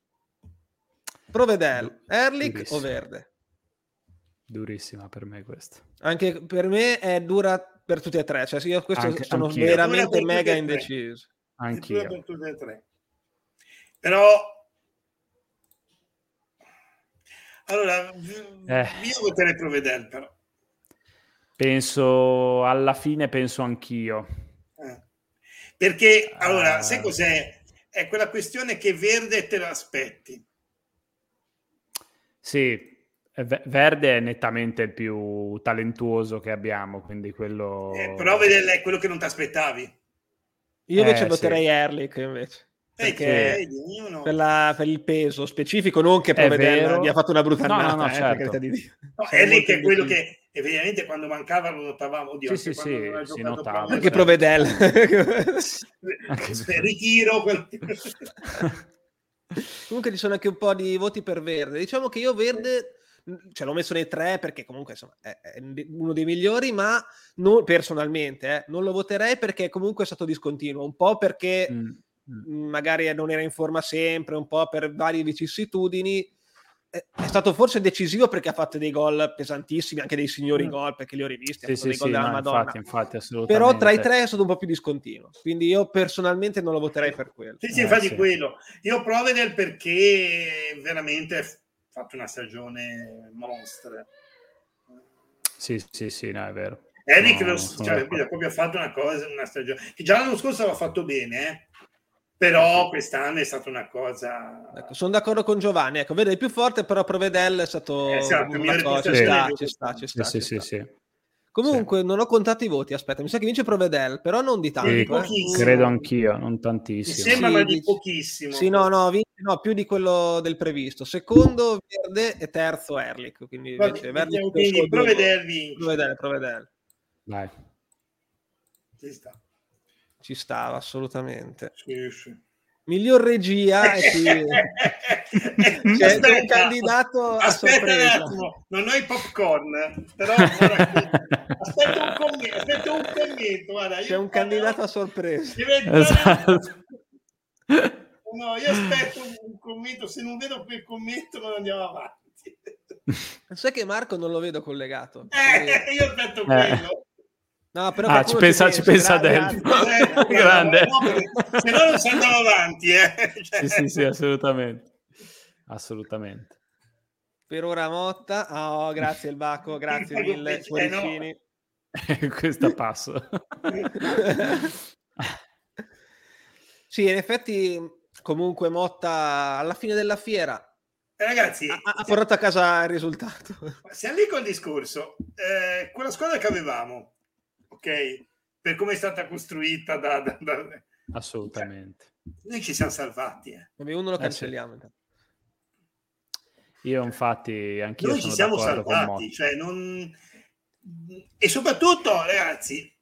Provedel, Erlich o Verde? Durissima per me questa. Anche per me è dura per tutti e tre. Cioè, io questo anche, sono anch'io. veramente mega indeciso. Anch'io. È per tutti e tre. Però... Allora, eh. io voterei Provedel, però. Penso, alla fine penso anch'io. Eh. Perché, allora, uh... sai cos'è? È quella questione che verde te l'aspetti. Sì, Verde è nettamente il più talentuoso che abbiamo, quindi quello... Eh, però è quello che non ti aspettavi. Io invece eh, voterei sì. Erlich invece. Perché eh, no. per, la, per, il peso specifico, non che Provedella abbia fatto una brutta no, no, no, eh, certo. di Dio. No, Erlich è quello che evidentemente quando mancava lo notavamo. Oddio, sì, sì, sì, si notava. Anche Provedella. Ritiro. Quel... Comunque ci sono anche un po' di voti per Verde. Diciamo che io Verde cioè l'ho messo nei tre perché comunque insomma, è, è uno dei migliori, ma non, personalmente eh, non lo voterei perché comunque è stato discontinuo, un po' perché mm. mm. magari non era in forma sempre, un po' per varie vicissitudini. È stato forse decisivo perché ha fatto dei gol pesantissimi, anche dei signori mm. gol, perché li ho rivisti. Sì, sì, sì, no, infatti, infatti, Però tra i tre è stato un po' più discontinuo. Quindi io personalmente non lo voterei per quello. Sì, sì, infatti eh, quello. Io Provedel perché veramente fatto una stagione mostra. Sì, sì, sì, no, è vero. Eric no, cioè, proprio ha fatto una cosa, una stagione che già l'anno scorso aveva fatto bene, eh? però quest'anno è stata una cosa. Ecco, sono d'accordo con Giovanni. Ecco, vede il più forte, però Provedel è stato. Esatto, una cosa. Ci sta, ci sta, ci sta. Sì, sì, sì. Comunque, sì. non ho contato i voti. Aspetta, mi sa che vince Provedel, però non di tanto. Sì, eh. Credo anch'io, non tantissimo. Mi sembra, sì, ma di pochissimo. Sì, no, no, vince, no, più di quello del previsto. Secondo Verde e terzo Erlich. Quindi, invece, Verde quindi Provedel vince. Provedel, Provedel. Dai. Ci sta. Ci stava, assolutamente. Sì, sì miglior regia e qui... c'è, c'è un candidato aspetta un attimo non ho i popcorn però aspetta un commento aspetta un commento guarda, c'è un candidato a sorpresa esatto. no io aspetto un commento se non vedo quel commento non andiamo avanti sai che Marco non lo vedo collegato eh, io aspetto eh. quello No, però ah, ci pensa, ci pensa Del. Grande. No, se no non si andava avanti. Eh. Cioè. Sì, sì, sì, assolutamente. Assolutamente. Per ora Motta. Oh, grazie il Bacco, grazie mille. Cuoricini. No. Questo passo. sì, in effetti comunque Motta alla fine della fiera eh, ragazzi, ha, ha portato a casa il risultato. Siamo lì col discorso. Eh, quella squadra che avevamo ok? Per come è stata costruita da... da, da... Assolutamente. Noi ci siamo salvati. Eh. Uno lo cancelliamo. Eh, sì. Io infatti anch'io Noi ci siamo salvati, cioè non... E soprattutto, ragazzi,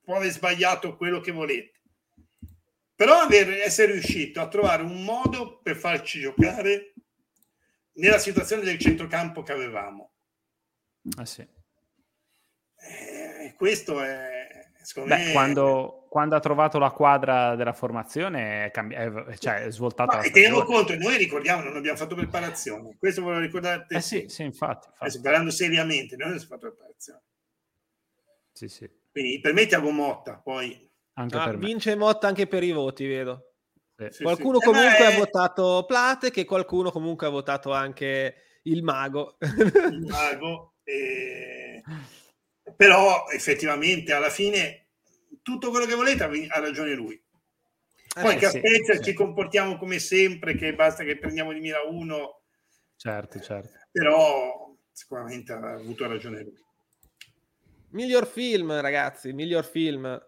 può aver sbagliato quello che volete, però aver, essere riuscito a trovare un modo per farci giocare nella situazione del centrocampo che avevamo. Ah sì. Eh, questo è, Beh, me... quando, quando, ha trovato la quadra della formazione è, cambi- è, cioè, è svoltata. Ma teniamo conto, noi ricordiamo, non abbiamo fatto preparazione. Questo volevo ricordare. Eh sì, sì, infatti. infatti. Adesso, parlando seriamente, noi non abbiamo fatto preparazione. Sì, sì. Quindi per me Tiago Motta, poi... Anche ah, vince Motta anche per i voti, vedo. Sì, qualcuno sì. comunque eh, ha votato Plate, che qualcuno comunque ha votato anche il mago. Il mago. E però effettivamente alla fine tutto quello che volete ha ragione lui. Poi eh, che a Spezia sì. ci comportiamo come sempre, che basta che prendiamo di mira uno. Certo, certo. Però sicuramente ha avuto ragione lui. Miglior film, ragazzi, miglior film.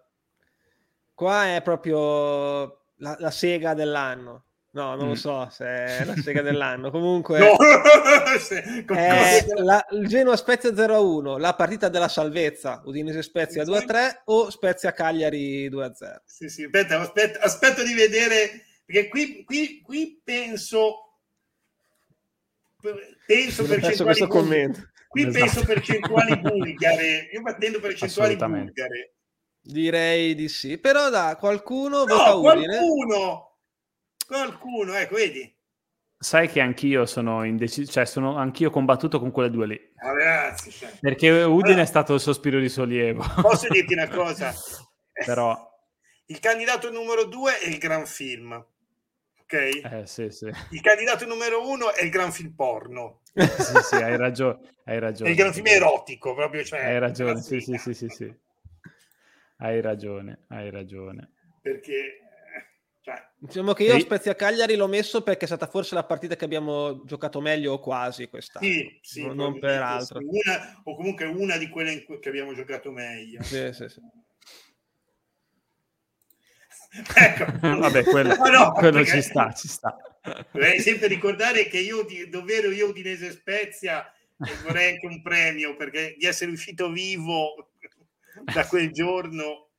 Qua è proprio la, la sega dell'anno. No, non lo mm. so se è la sega dell'anno. Comunque, no. è la, il Genoa Spezia 0-1, la partita della salvezza, Udinese Spezia 2-3 o Spezia Cagliari 2-0. Sì, sì, aspetta, aspetta, aspetto di vedere, perché qui, qui, qui penso, penso percentuali questo commento. Qui esatto. penso percentuali bulgare, io battendo percentuali bulgare. Direi di sì, però da qualcuno no, vota Udine. Qualcuno ecco, vedi. Sai che anch'io sono indeciso, cioè sono anch'io combattuto con quelle due lì. Ah, ragazzi, cioè. Perché Udine allora, è stato il sospiro di sollievo. Posso dirti una cosa? Però... Il candidato numero due è il gran film. ok? Eh, sì, sì. Il candidato numero uno è il gran film porno. sì, sì, hai, ragio- hai ragione. È il gran film erotico, proprio. Cioè, hai ragione, sì, sì, sì, sì, sì. Hai ragione, hai ragione. Perché diciamo che io sì. Spezia Cagliari l'ho messo perché è stata forse la partita che abbiamo giocato meglio o quasi quest'anno. Sì, sì, non, non per altro. Una, o comunque una di quelle che abbiamo giocato meglio. Sì, sì, sì. ecco. Vabbè, quello, no, quello ci sta, ci sta. Vorrei sempre ricordare che io, dovvero io Udinese Spezia, vorrei anche un premio perché di essere uscito vivo da quel giorno.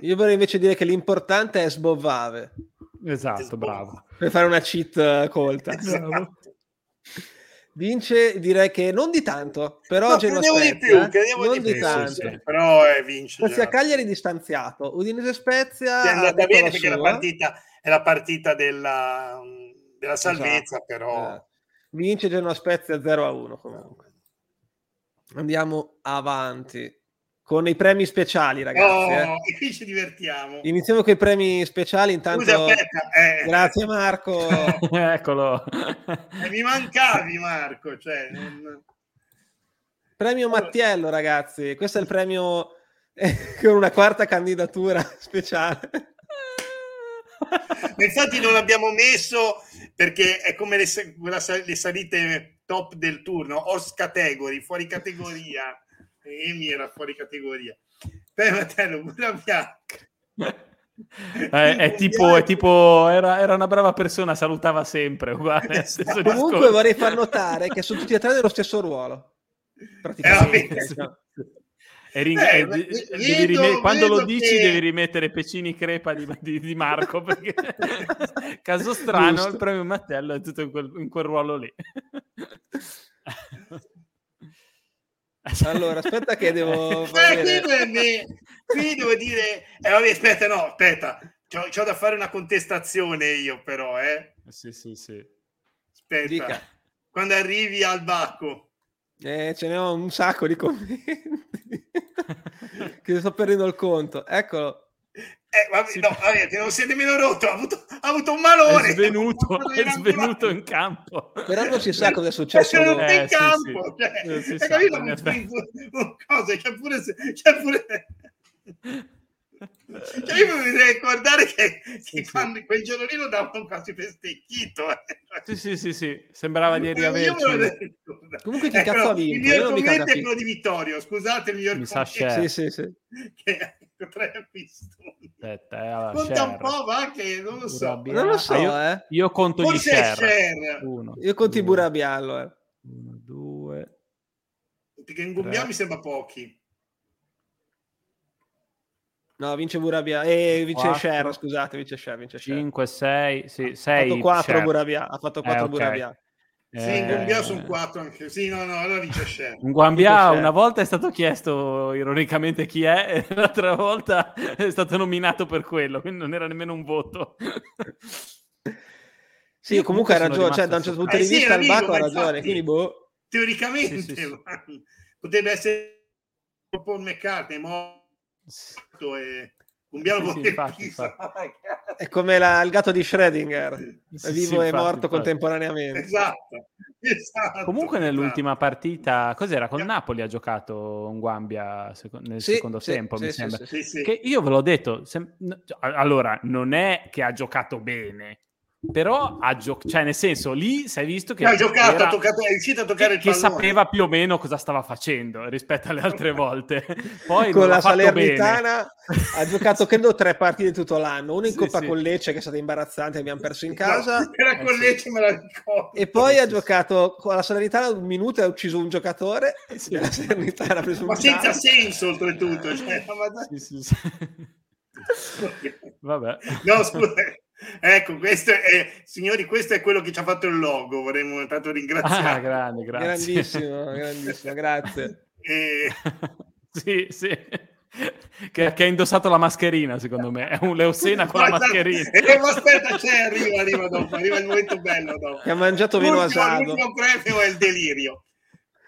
Io vorrei invece dire che l'importante è sbovave. Esatto, bravo. Per fare una cheat uh, colta. Esatto. Vince direi che non di tanto, però no, crediamo di più, eh? non di, di tanto. Sì, sì. Però è vince. Spezia Cagliari distanziato, Udinese Spezia è andata bene perché la partita è la partita della, della salvezza, esatto. però eh. vince Genoa Spezia 0 a 1 comunque. Andiamo avanti con i premi speciali, ragazzi. Oh, eh. qui ci divertiamo. Iniziamo con i premi speciali. Intanto, Scusa, aspetta, eh. grazie, Marco. Eccolo, eh, mi mancavi, Marco. Cioè, non... Premio Mattiello, ragazzi. Questo è il premio con una quarta candidatura speciale. Infatti, non l'abbiamo messo perché è come le, le salite top del turno, os category, fuori categoria. Emi era fuori categoria. Per Matteo, pure bianca. Eh, è, tipo, è tipo era, era, una brava persona, salutava sempre. Uguale, esatto. Comunque vorrei far notare che sono tutti e tre dello stesso ruolo. Praticamente. Eh, ring- eh, eh, vedo, rime- quando lo dici che... devi rimettere Pecini Crepa di, di, di Marco perché caso strano Giusto. il premio Mattello è tutto in quel, in quel ruolo lì allora, aspetta che devo... Fare... Eh, qui, qui, devo dire... Eh, vabbè, aspetta, no, aspetta. C'ho, c'ho, da fare una contestazione io però, eh. Sì, sì, sì. Aspetta. Dica. Quando arrivi al bacco. Eh, ce ne ho un sacco di commenti. che sto perdendo il conto. Eccolo. Eh, vabbè, sì. no, vabbè, non si è nemmeno rotto, ha avuto, ha avuto un malore. È svenuto, è svenuto in campo. Però non si sa cosa è successo. È svenuto eh, in campo. Sì, cioè, hai sa, capito? Cosa, c'è pure... C'è pure... Cioè io mi devo ricordare che, che sì, quando, quel giorno lì lo davano quasi per stecchito. Eh. Sì, sì, sì, sì, sembrava di riaverci. Comunque chi ecco, cazzo ha vinto? Il miglior commento è quello di Vittorio, scusate il miglior mi commento. Sì, sì, sì. Che tre pistoni. Aspetta, eh, Conta share. un po', va che non lo so. Burabia. Non lo so, ah, io, eh. Io conto Forse gli share. share. Uno, io conto i Burabiallo, eh. Uno, due. Perché in Gumbia mi sembra pochi. No, vince Burabia e eh, vince 4, Share, scusate, vince Share, vince Share. 5, 6, sì, 6. Ha fatto 4 Burabia, ha fatto 4 eh, okay. Burabia. Sì, in Guambia sono 4 anche. Sì, no, no, allora vince Share. In Guambia una volta è stato chiesto ironicamente chi è, e l'altra volta è stato nominato per quello, quindi non era nemmeno un voto. sì, comunque ha ragione, cioè da un certo punto eh, di vista sì, il Bacco ha ragione, quindi boh. Teoricamente sì, sì, potrebbe essere Paul McCartney, ma e un bianco sì, sì, infatti, infatti. è come la, il gatto di Schrödinger. Sì, vivo e morto infatti. contemporaneamente. Esatto, esatto comunque nell'ultima esatto. partita cos'era? Con Napoli ha giocato un Guambia nel secondo tempo mi sembra. Che io ve l'ho detto sem- allora non è che ha giocato bene però ha giocato, cioè nel senso lì si è visto che ha giocato, era, toccato, è riuscito a toccare che, il pallone. che sapeva più o meno cosa stava facendo rispetto alle altre volte. Poi con la Salernitana ha giocato credo tre partite tutto l'anno, una in sì, Coppa sì. con Lecce che è stata imbarazzante, abbiamo perso in casa. No, era con eh, Lecce, sì. me la ricordo. E poi ha giocato con la Salernitana un minuto e ha ucciso un giocatore. Sì. La Salernitana ha preso un ma senza senso oltretutto. Cioè, ma... sì, sì, Vabbè. No, scusa. Ecco, questo è, signori, questo è quello che ci ha fatto il logo. Vorremmo tanto ringraziare. Ah, grande, grazie. Grandissimo, grandissimo, grazie. E... sì, sì. Che, che, ha indossato la mascherina, secondo me. È un Leosena con la mascherina. Eh, ma aspetta, c'è, arriva, arriva dopo, arriva il momento bello dopo. Che ha mangiato vino asato. L'ultimo premio è il delirio.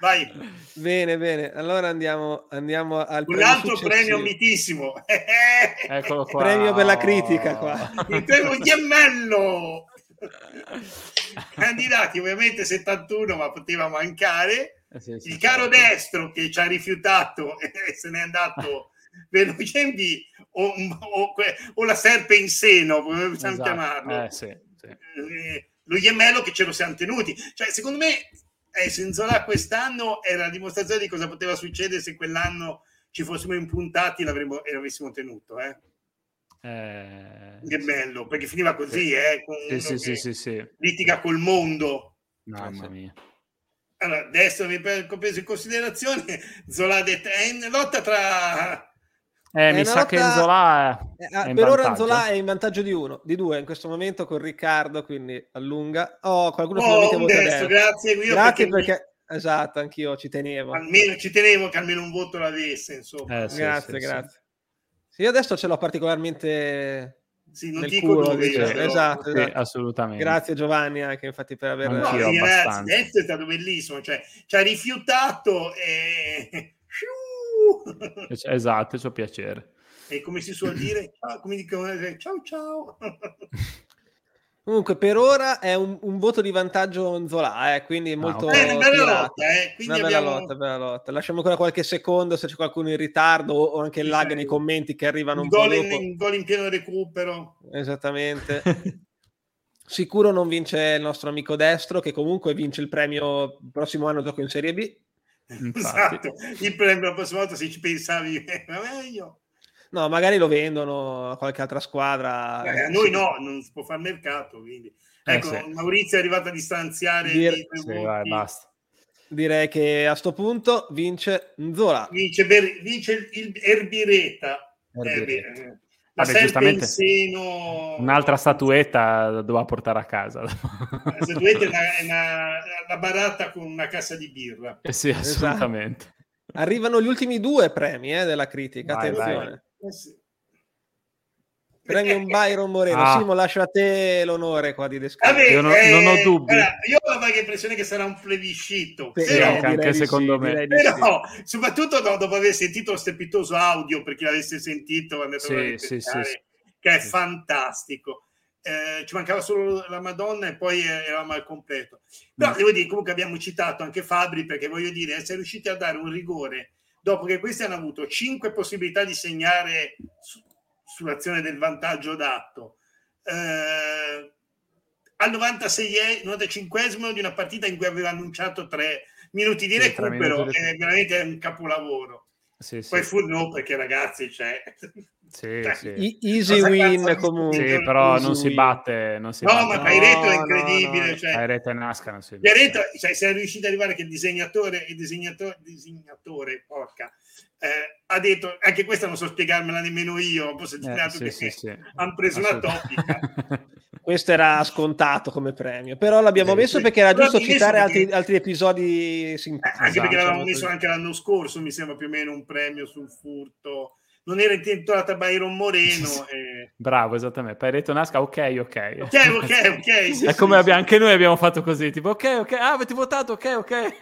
Vai. Bene, bene. Allora andiamo, andiamo al Un altro premio mitissimo. Eccolo qua. Premio per la critica qua. Il premio Gemmello. Candidati ovviamente 71, ma poteva mancare. Eh sì, sì, il caro certo. destro che ci ha rifiutato e se n'è andato velocemente o, o, o, la serpe in seno, come possiamo esatto. chiamarlo. Eh, sì, eh, lo gemello che ce lo siamo tenuti. Cioè, secondo me, eh, Senzola quest'anno era la dimostrazione di cosa poteva succedere se quell'anno ci fossimo impuntati e l'avessimo tenuto. Eh. Eh, che bello, perché finiva così, sì. eh, con sì, sì, sì, sì, litiga col mondo. Mamma mia. Allora, adesso mi ho preso in considerazione Zola è in lotta tra eh, mi sa lotta... che Zola è, eh, è per ora Zola è in vantaggio di uno, di due in questo momento con Riccardo, quindi allunga. Oh, qualcuno oh, un destro, grazie, Guido, grazie perché, perché... Esatto, anch'io ci tenevo. Almeno ci tenevo che almeno un voto l'avesse, insomma. Eh, sì, grazie, sì, grazie. Sì. Io adesso ce l'ho particolarmente sì, non dico culo, dove io, esatto, sì, esatto. assolutamente. Grazie Giovanni anche infatti per aver no, sì, ragazzi, è stato bellissimo, cioè ci ha rifiutato e esatto, ci ho piacere. E come si suol dire, ciao, come dicono, ciao ciao. Comunque, per ora è un, un, voto di vantaggio Zola, eh, quindi ah, molto. Ah, okay. Bella lotta, eh, una bella, abbiamo... lotta, bella lotta. Lasciamo ancora qualche secondo se c'è qualcuno in ritardo o anche il lag nei commenti che arrivano un, un gol po' in, in, gol in pieno recupero. Esattamente. Sicuro non vince il nostro amico destro, che comunque vince il premio il prossimo anno gioco in Serie B. Esatto, il premio la prossima volta se ci pensavi era meglio. No, magari lo vendono a qualche altra squadra. Eh, a noi no, non si può fare mercato. Quindi. Eh, ecco, sì. Maurizio è arrivato a distanziare. Dire... Sì, vai, basta. Direi che a sto punto vince Nzola. Vince, Ber... vince il Erbireta. Erbireta. Eh, Vabbè, giustamente seno... un'altra statuetta da doveva portare a casa. La statuetta è una, è una, una barata con una cassa di birra. Eh sì, assolutamente. Esatto. Arrivano gli ultimi due premi eh, della critica, vai, attenzione. Vai. Eh sì. Premium Byron Moreno. Ah. Simo, lascio a te l'onore qua di descrivere. Io non, eh, non, ho dubbi. Allora, io ho la vaga impressione che sarà un plebiscito. Sì, però, anche, anche secondo sì, me. Però, sì. soprattutto dopo aver sentito lo strepitoso audio, per chi l'avesse sentito, sì, sì, sì, che è fantastico. Eh, ci mancava solo la Madonna e poi eravamo al completo. Però mm. devo dire, comunque abbiamo citato anche Fabri perché voglio dire, essere riusciti a dare un rigore dopo che questi hanno avuto cinque possibilità di segnare sull'azione del vantaggio dato. Eh, al 96 95 di una partita in cui aveva annunciato tre minuti di sì, recupero, minuti di... è veramente un capolavoro. Sì, Poi fu no, perché ragazzi, cioè, sì, cioè, sì. Easy win comunque. Sì, però non si batte. Non si no, batte. ma Paireto no, è incredibile. No, no. Cioè, Paireto e Nasca non si Paireto, cioè, sei riuscito ad arrivare che il disegnatore, il disegnatore, disegnatore porca, eh, ha detto, anche questa non so spiegarmela nemmeno io, ho sentito eh, sì, che sì, sì. hanno preso una topica. Questo era scontato come premio, però l'abbiamo messo perché era giusto citare altri, perché... altri, episodi simpatici. Eh, anche perché l'avevamo diciamo messo anche l'anno scorso, mi sembra più o meno un premio sul furto non era intitolata Byron Moreno. E... Bravo, esattamente. Poi hai detto Nasca, ok, ok. Ok, ok, ok. Sì, è come sì, abbiamo, anche noi abbiamo fatto così, tipo ok, ok, ah, avete votato, ok, ok.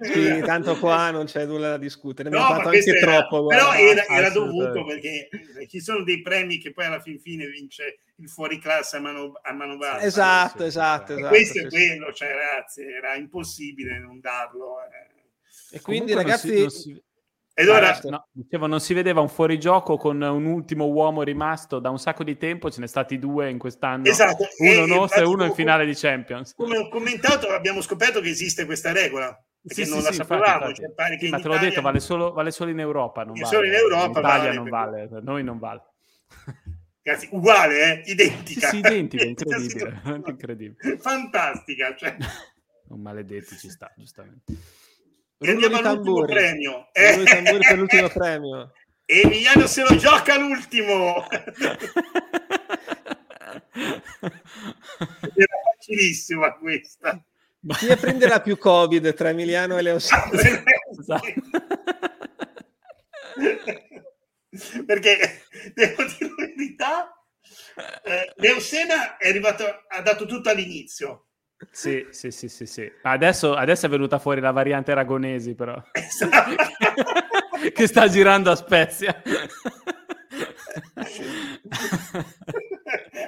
sì, tanto qua non c'è nulla da discutere. Ne no, abbiamo fatto anche era, troppo. Guarda. Però era, era dovuto perché ci sono dei premi che poi alla fin fine vince il fuori classe a mano, a mano bassa. Esatto, sì, esatto, esatto. Questo è quello, cioè ragazzi, era impossibile non darlo. Eh. E quindi Comunque ragazzi... Non si, non si ed ora... No, dicevo, non si vedeva un fuorigioco con un ultimo uomo rimasto da un sacco di tempo, ce ne stati due in quest'anno, esatto. uno nostro e uno in finale di Champions. Come ho commentato, abbiamo scoperto che esiste questa regola, perché sì, non sì, la sì, sapevamo. Infatti, infatti. Cioè, ma te l'ho detto, vale solo, vale solo, in Europa, non vale. Solo in Europa in Italia vale, non vale, per noi non vale. Ragazzi, uguale, eh? identica. Sì, identica, incredibile, incredibile. Fantastica. Cioè. Un maledetto ci sta, giustamente. Andiamo all'ultimo premio. Eh. per l'ultimo premio. Emiliano se lo gioca l'ultimo. Era facilissima questa. Chi prenderà più Covid tra Emiliano e Leo esatto. Perché devo dire la verità, eh, Leo Sena è arrivato, ha dato tutto all'inizio sì, sì, sì, sì, sì. Adesso, adesso, è venuta fuori la variante aragonesi, però. Esatto. che sta girando a Spezia.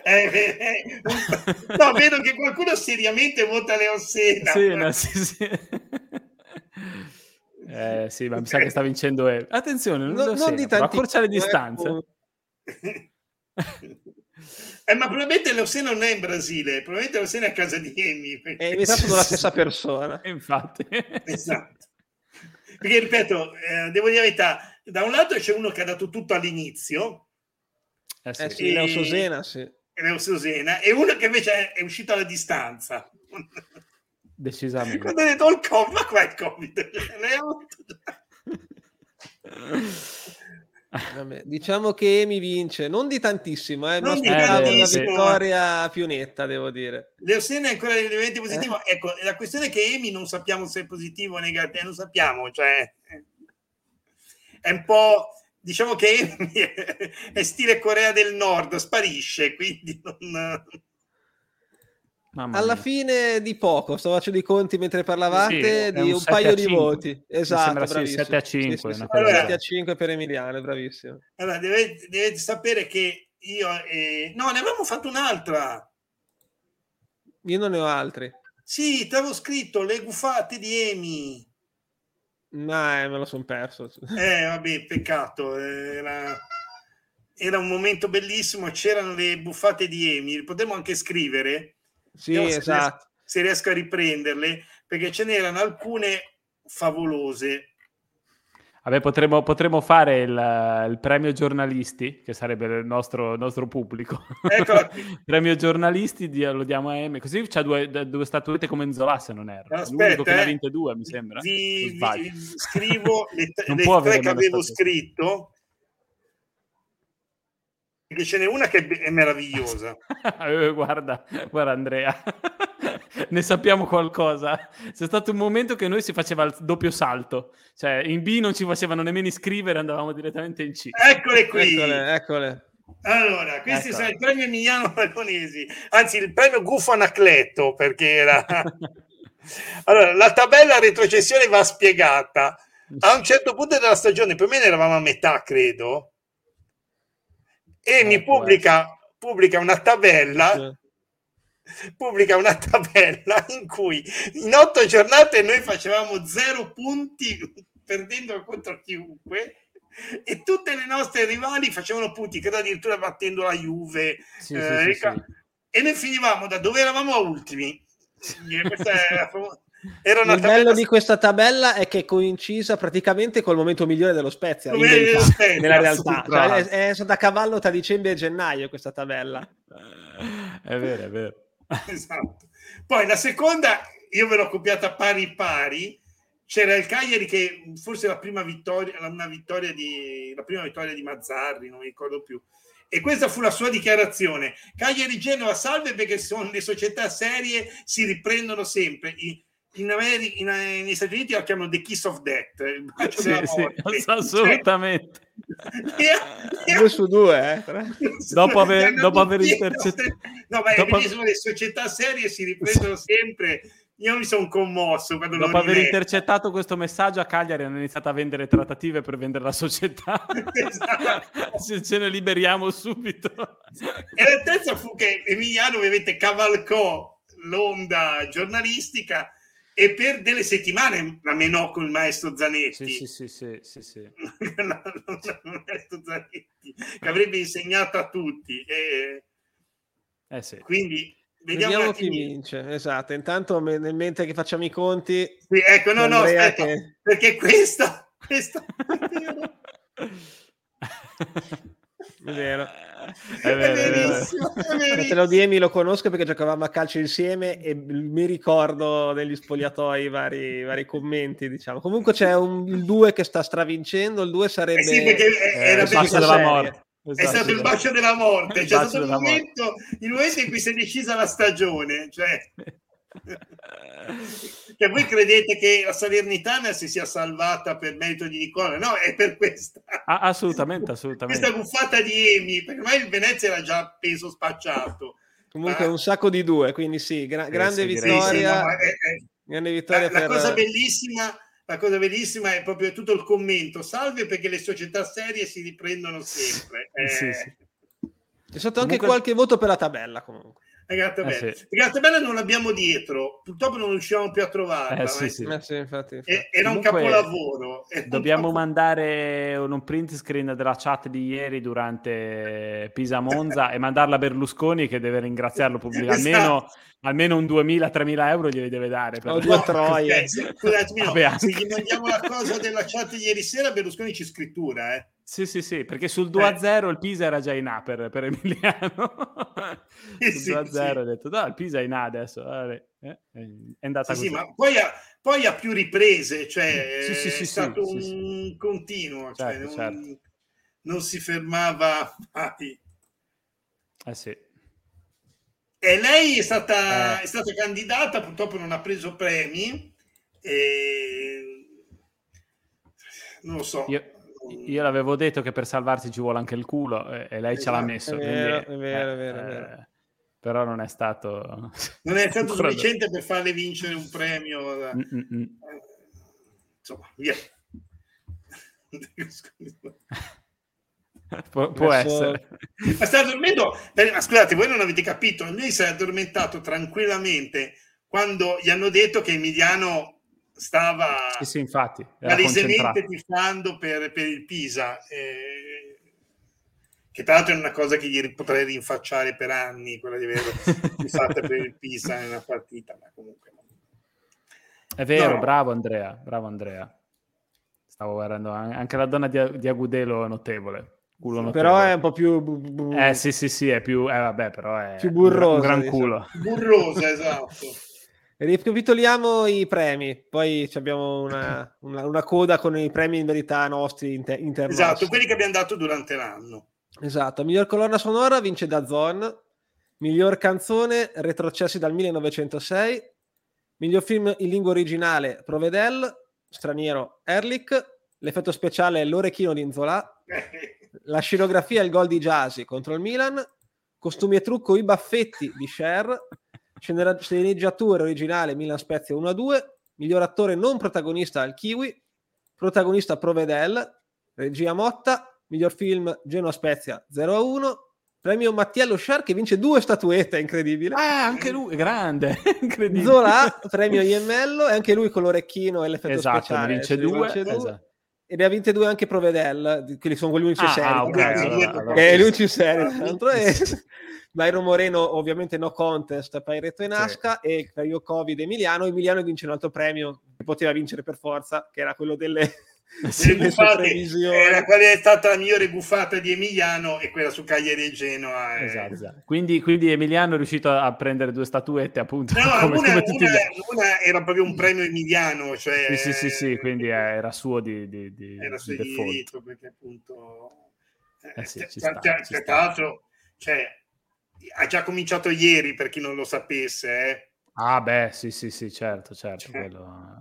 eh, eh, no, vedo che qualcuno seriamente vota Leossena. Sì, no, sì, sì. Eh, sì, ma mi sa che sta vincendo. Eh. Attenzione, non, no, non di tanti... accorcia le distanze. Eh, ma probabilmente Leossena non è in Brasile, probabilmente Leossena è a casa di Emi. Perché... È esatto la stessa persona. Infatti. Esatto. Perché, ripeto, eh, devo dire la verità, da un lato c'è uno che ha dato tutto all'inizio. Eh sì, eh sì e... Leo Sosena, sì. Leo Sosena, e uno che invece è uscito alla distanza. Decisamente. Quando ha detto il Covid, ma qua è il Covid? Vabbè, diciamo che mi vince, non di tantissimo, eh, non di una vittoria più netta, devo dire. Leosene è ancora nell'evento positivo. Eh? Ecco, la questione è che Emi non sappiamo se è positivo o negativo, non sappiamo, cioè è un po' diciamo che Emi è stile Corea del Nord, sparisce, quindi non alla mia. fine di poco, sto facendo i conti mentre parlavate, sì, di un, un paio di voti. Esatto, sì, 7 a 5. Sì, sì, allora, 7 a 5 per Emiliano, bravissimo. Allora, dovete, dovete sapere che io... Eh... No, ne avevamo fatto un'altra. Io non ne ho altri. Sì, ti avevo scritto le gufate di Emi. No, eh, me lo sono perso. Eh, vabbè, peccato. Era, era un momento bellissimo, c'erano le buffate di Emi. Potremmo anche scrivere sì, esatto. Se riesco a riprenderle, perché ce n'erano alcune favolose. Vabbè, potremmo, potremmo fare il, il, premio giornalisti, che sarebbe il nostro, nostro pubblico. premio giornalisti lo diamo a M, così c'ha due, due statuette come Enzola, se non erro. Aspetta, L'unico che ne ha vinte due, mi sembra. Vi, vi scrivo le, le tre che avevo scritto perché ce n'è una che è meravigliosa. Eh, guarda, guarda Andrea, ne sappiamo qualcosa. C'è stato un momento che noi si faceva il doppio salto, cioè in B non ci facevano nemmeno iscrivere, andavamo direttamente in C. Eccole qui. Eccole, eccole. Allora, questi ecco. sono il premio Emiliano Aragonesi, anzi il premio Gufo Anacleto, perché era... allora, la tabella retrocessione va spiegata. A un certo punto della stagione, più o meno eravamo a metà, credo, e mi pubblica, pubblica una tabella pubblica una tabella in cui in otto giornate noi facevamo zero punti perdendo contro chiunque e tutte le nostre rivali facevano punti, credo addirittura battendo la Juve sì, eh, sì, sì, e noi finivamo da dove eravamo ultimi. Questa è la era una il tabella... bello di questa tabella è che è coincisa praticamente col momento migliore dello Spezia, in verità, Spezia nella realtà. Cioè, è, è stata a cavallo tra dicembre e gennaio questa tabella. È vero, è vero. Esatto. Poi la seconda, io ve l'ho copiata pari pari, c'era il Cagliari che forse la prima vittoria, una vittoria di, la prima vittoria di Mazzarri, non mi ricordo più. E questa fu la sua dichiarazione. Cagliari Genova salve perché sono le società serie si riprendono sempre. I, in America, in, negli Stati Uniti la chiamano The Kiss of Death, bacio sì. Sì, assolutamente. Cioè, due su due, eh. dopo aver, dopo aver intercettato. No, ma dopo... le società serie si riprendono sempre. Io mi sono commosso quando Dopo aver intercettato questo messaggio a Cagliari hanno iniziato a vendere trattative per vendere la società. esatto. Se ce ne liberiamo subito. E la terza fu che Emiliano ovviamente cavalcò l'onda giornalistica e per delle settimane la menò con il maestro Zanetti. Sì, sì, sì, sì, sì. il maestro Zanetti che avrebbe insegnato a tutti. E... Eh sì. Quindi vediamo, vediamo chi vince. Esatto, intanto nel mentre che facciamo i conti... Sì, ecco, no, no, aspetta, che... perché questa... questa... È vero. È, vero, è verissimo, è Te lo diemi, lo conosco perché giocavamo a calcio insieme e mi ricordo negli spogliatoi i vari, vari commenti, diciamo. Comunque c'è un, il 2 che sta stravincendo, il 2 sarebbe... Eh sì, perché era eh, il della morte. Esatto, è stato il bacio della morte, c'è stato il momento, il momento, in cui si è decisa la stagione. Cioè... Cioè, voi credete che la Salernitana si sia salvata per merito di Nicola? No, è per questa. Ah, assolutamente, assolutamente. Questa buffata di Emi, perché ormai il Venezia era già peso spacciato. Comunque ah. un sacco di due, quindi sì, gra- grande sì, vittoria. Sì, no, è, è... Grande vittoria la, per... la cosa bellissima la cosa bellissima è proprio tutto il commento. Salve perché le società serie si riprendono sempre. Eh... Sì, sì. C'è stato Comunque... anche qualche voto per la tabella comunque. La Gattabella. Eh sì. La Gattabella non l'abbiamo dietro, purtroppo non riuscivamo più a trovarla. Eh, sì, sì. Eh, sì infatti, infatti. Era un capolavoro. Dobbiamo un mandare un print screen della chat di ieri durante Pisa Monza e mandarla a Berlusconi che deve ringraziarlo pubblicamente. esatto. Almeno almeno un 2.000-3.000 euro glieli deve dare. Per... Oh, due troie. Okay, scusatemi, no, se gli mandiamo la cosa della chat ieri sera, Berlusconi c'è scrittura, eh. Sì, sì, sì, perché sul 2-0 eh. il Pisa era già in A per, per Emiliano. Sul sì, 2-0 sì. ha detto, no, il Pisa è in A adesso. Vabbè, eh, è andata sì, così. Sì, ma poi ha, poi ha, più riprese, cioè sì, è stato un continuo, cioè certo, non, certo. non si fermava mai. Eh sì. E lei è stata, eh. è stata candidata, purtroppo non ha preso premi. E... Non lo so. Io, io, l'avevo detto che per salvarsi ci vuole anche il culo e, e lei esatto. ce l'ha esatto. messo. È vero, quindi, è vero, è vero, è vero. Eh, però non è stato... Non è stato sufficiente per farle vincere un premio. Da... Eh, insomma, via. Pu- può essere. Ma sta dormendo, ma scusate, voi non avete capito, lui si è addormentato tranquillamente quando gli hanno detto che Emiliano stava sì, sì, infatti, palesemente tifando per, per il Pisa. Eh, che tra l'altro è una cosa che gli potrei rinfacciare per anni, quella di aver tifato per il Pisa una partita, ma comunque È vero, no. bravo Andrea, bravo Andrea. Stavo guardando anche la donna di, di Agudelo notevole. Culo però è un po' più... Eh sì sì sì, è più... Eh vabbè, però è più burroso, un gran diciamo. culo. Burrosa, esatto. Ricapitoliamo i premi, poi abbiamo una, una, una, coda con i premi in verità nostri inter- internazionali. Esatto, quelli che abbiamo dato durante l'anno. Esatto, miglior colonna sonora vince da Zon, miglior canzone retrocessi dal 1906, miglior film in lingua originale Provedel, straniero Erlich, l'effetto speciale L'orecchino di Inzola, la scenografia il gol di Jasi contro il Milan, costumi e trucco i baffetti di Cher, sceneggiatura originale Milan Spezia 1-2, miglior attore non protagonista al Kiwi, protagonista Provedel, regia Motta, miglior film Genoa Spezia 0-1, premio Mattiello Cher che vince due statuette, incredibile. Ah, anche lui, grande, incredibile. Zola, premio Iemmello, e anche lui con l'orecchino e l'effetto esatto, speciale. Vince due, vince due. Esatto. E ne ha vinte due anche Provedel, che sono quelli unici ah, seri. Ah, okay, allora, allora, è l'unici seri. Byron Moreno ovviamente no contest per Retto e Nasca sì. e per io Covid Emiliano Emiliano vince un altro premio che poteva vincere per forza che era quello delle, delle buffate era qual è stata la migliore buffata di Emiliano e quella su Cagliari e Genoa eh. esatto, esatto. Quindi, quindi, Emiliano è riuscito a prendere due statuette appunto no, come, una, come una, una, era proprio un premio Emiliano cioè, sì, sì, sì, sì quindi era suo di, di, di era suo di diritto perché appunto eh, eh sì, tra, sta, tra, tra l'altro cioè ha già cominciato ieri per chi non lo sapesse. Eh. Ah, beh, sì, sì, sì, certo, certo. Quello...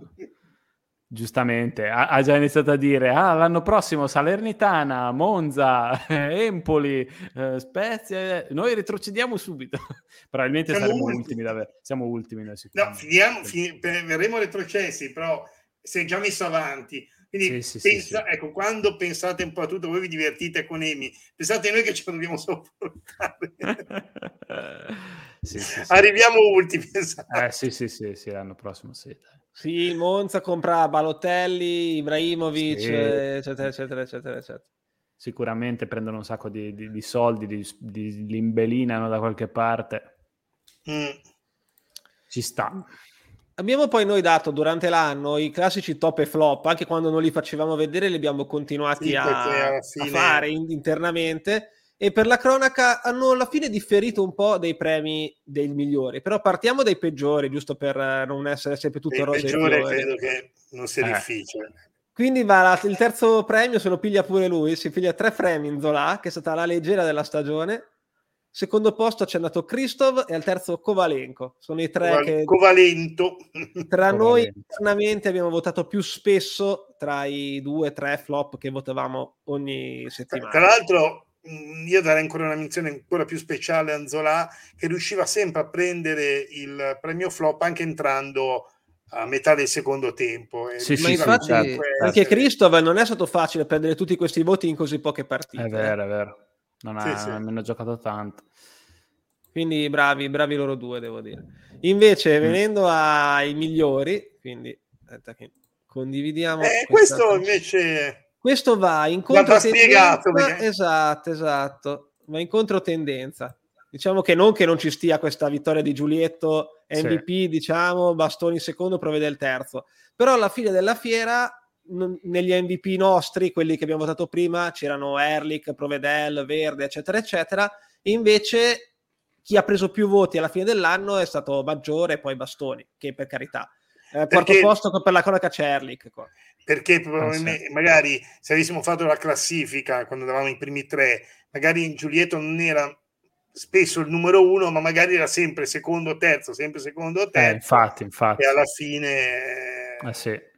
Giustamente, ha, ha, già iniziato a dire: Ah, l'anno prossimo Salernitana, Monza, Empoli, eh, Spezia. Noi retrocediamo subito. Probabilmente siamo saremo ultimi, ultimi davvero. Siamo ultimi. Noi no, finiamo, fin- verremo retrocessi, però sei già messo avanti. Quindi sì, sì, pensa, sì, ecco, quando pensate un po' a tutto, voi vi divertite con Emi, pensate noi che ce lo dobbiamo sopportare. Arriviamo ultimi. Esatto. Eh, sì, sì, sì, sì, l'anno prossimo sì. Dai. Sì, il Monza compra Balotelli, Ibrahimovic, eccetera, eccetera, eccetera, eccetera. Sicuramente prendono un sacco di, di, di soldi, di, di, limbelinano da qualche parte. Mm. Ci sta. Abbiamo poi noi dato durante l'anno i classici top e flop, anche quando non li facevamo vedere, li abbiamo continuati sì, a, fine... a, fare internamente. E per la cronaca hanno alla fine differito un po' dei premi dei migliori. Però partiamo dai peggiori, giusto per non essere sempre tutto il rosa. Il peggiore credo che non sia eh. difficile. Quindi va il terzo premio, se lo piglia pure lui, si piglia tre premi in Zola, che è stata la leggera della stagione Secondo posto c'è andato Kristov e al terzo Kovalenko. Sono i tre Coval- che Covalento. tra noi internamente abbiamo votato più spesso tra i due o tre flop che votavamo ogni settimana. Tra l'altro mm, io darei ancora una menzione ancora più speciale a Anzola che riusciva sempre a prendere il premio flop anche entrando a metà del secondo tempo. Sì, sì, infatti anche Kristov non è stato facile prendere tutti questi voti in così poche partite. È vero, è vero. Non ha sì, nemmeno giocato tanto. Quindi bravi, bravi loro due, devo dire. Invece, mm. venendo ai migliori, quindi aspetta che condividiamo. Eh, questo invece. Questo va in controtendenza. Perché... Esatto, esatto. Va in controtendenza. Diciamo che non che non ci stia questa vittoria di Giulietto MVP, sì. diciamo, bastoni secondo, provvede il terzo. Però alla fine della fiera, negli MVP nostri, quelli che abbiamo votato prima, c'erano Erlich, Provedel, Verde, eccetera, eccetera. invece chi ha preso più voti alla fine dell'anno è stato Maggiore e poi Bastoni, che per carità. Eh, quarto perché, posto per la cronaca c'è Erlich. Perché probabilmente, magari se avessimo fatto la classifica quando davamo i primi tre, magari Giulietto non era spesso il numero uno, ma magari era sempre secondo o terzo, sempre secondo o terzo. Eh, infatti, infatti. E alla fine... Eh, sì.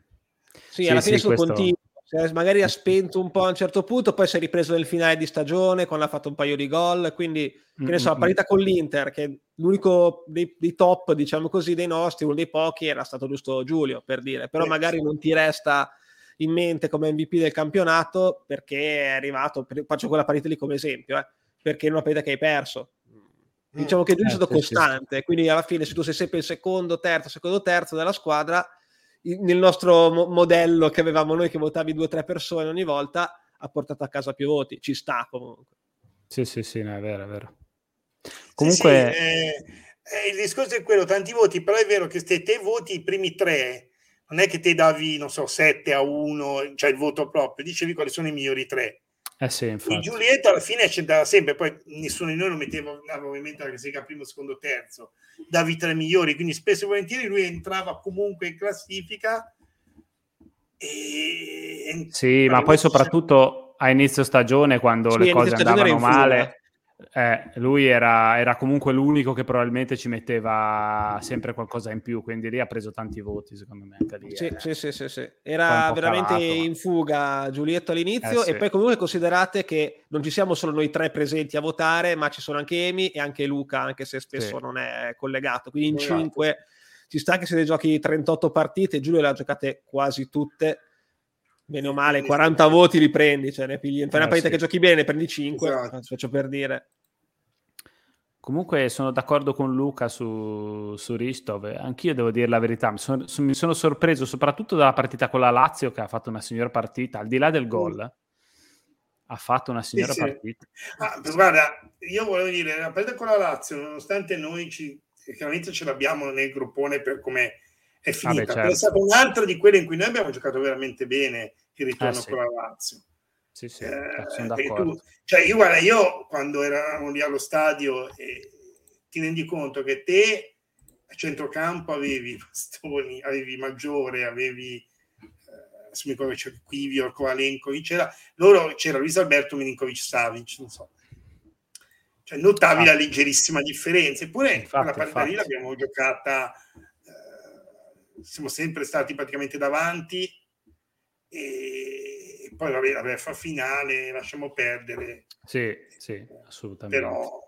Sì, sì alla fine sì, sono questo... continuo cioè, magari ha spento un po' a un certo punto, poi si è ripreso nel finale di stagione quando ha fatto un paio di gol. Quindi, che ne so, la partita con l'Inter, che è l'unico dei, dei, top, diciamo così, dei nostri, uno dei pochi, era stato giusto Giulio per dire, però magari non ti resta in mente come MVP del campionato perché è arrivato. Faccio quella partita lì come esempio, eh, perché è una partita che hai perso. Diciamo che è stato eh, costante, sì. quindi alla fine, se tu sei sempre il secondo, terzo, secondo, terzo della squadra nel nostro mo- modello che avevamo noi che votavi due o tre persone ogni volta ha portato a casa più voti, ci sta comunque. Sì, sì, sì, no, è vero, è vero. Comunque... Sì, sì, eh, eh, il discorso è quello, tanti voti, però è vero che se te voti i primi tre, non è che te davi, non so, 7 a 1, cioè il voto proprio, dicevi quali sono i migliori tre. Eh sì, infatti. Giulietto alla fine c'entrava sempre, poi nessuno di noi lo metteva ovviamente la classifica primo, secondo, terzo, davi tre migliori, quindi spesso e volentieri lui entrava comunque in classifica. E... Sì, ma poi soprattutto a inizio stagione quando sì, le cose andavano male, eh, lui era, era, comunque l'unico che probabilmente ci metteva sempre qualcosa in più, quindi lì ha preso tanti voti, secondo me. Anche lì, sì, eh. sì, sì, sì, Era veramente calato, in fuga Giulietto all'inizio eh, e poi comunque considerate che non ci siamo solo noi tre presenti a votare, ma ci sono anche Emi e anche Luca, anche se spesso non è collegato. Quindi in esatto. cinque ci sta che se ne giochi 38 partite, Giulio le ha giocate quasi tutte bene o male, 40 voti li prendi, cioè ne pigli, fai una eh, partita sì. che giochi bene, ne prendi 5, esatto. faccio per dire. Comunque sono d'accordo con Luca su, su Ristov, anch'io devo dire la verità, mi sono, mi sono, sorpreso soprattutto dalla partita con la Lazio che ha fatto una signora partita, al di là del gol, mm. ha fatto una signora sì, partita. Ah, guarda, io volevo dire, la partita con la Lazio, nonostante noi ci, chiaramente ce l'abbiamo nel gruppone per come è finita. Vabbè, certo. È stata un'altra di quelle in cui noi abbiamo giocato veramente bene il ritorno eh, sì. con la Lazio. Sì, sì, eh, sono d'accordo. Tu, cioè, io, guarda, io quando eravamo lì allo stadio eh, ti rendi conto che te a centrocampo avevi Bastoni, avevi Maggiore, avevi eh, mi c'era Quivio, Kovalenkovic, c'era, loro c'era Luis Alberto Milinkovic Savic, non so. Cioè, notavi ah. la leggerissima differenza, eppure infatti, quella partita lì l'abbiamo giocata siamo sempre stati praticamente davanti e poi vabbè, la beffa finale lasciamo perdere. Sì, sì, assolutamente. Però,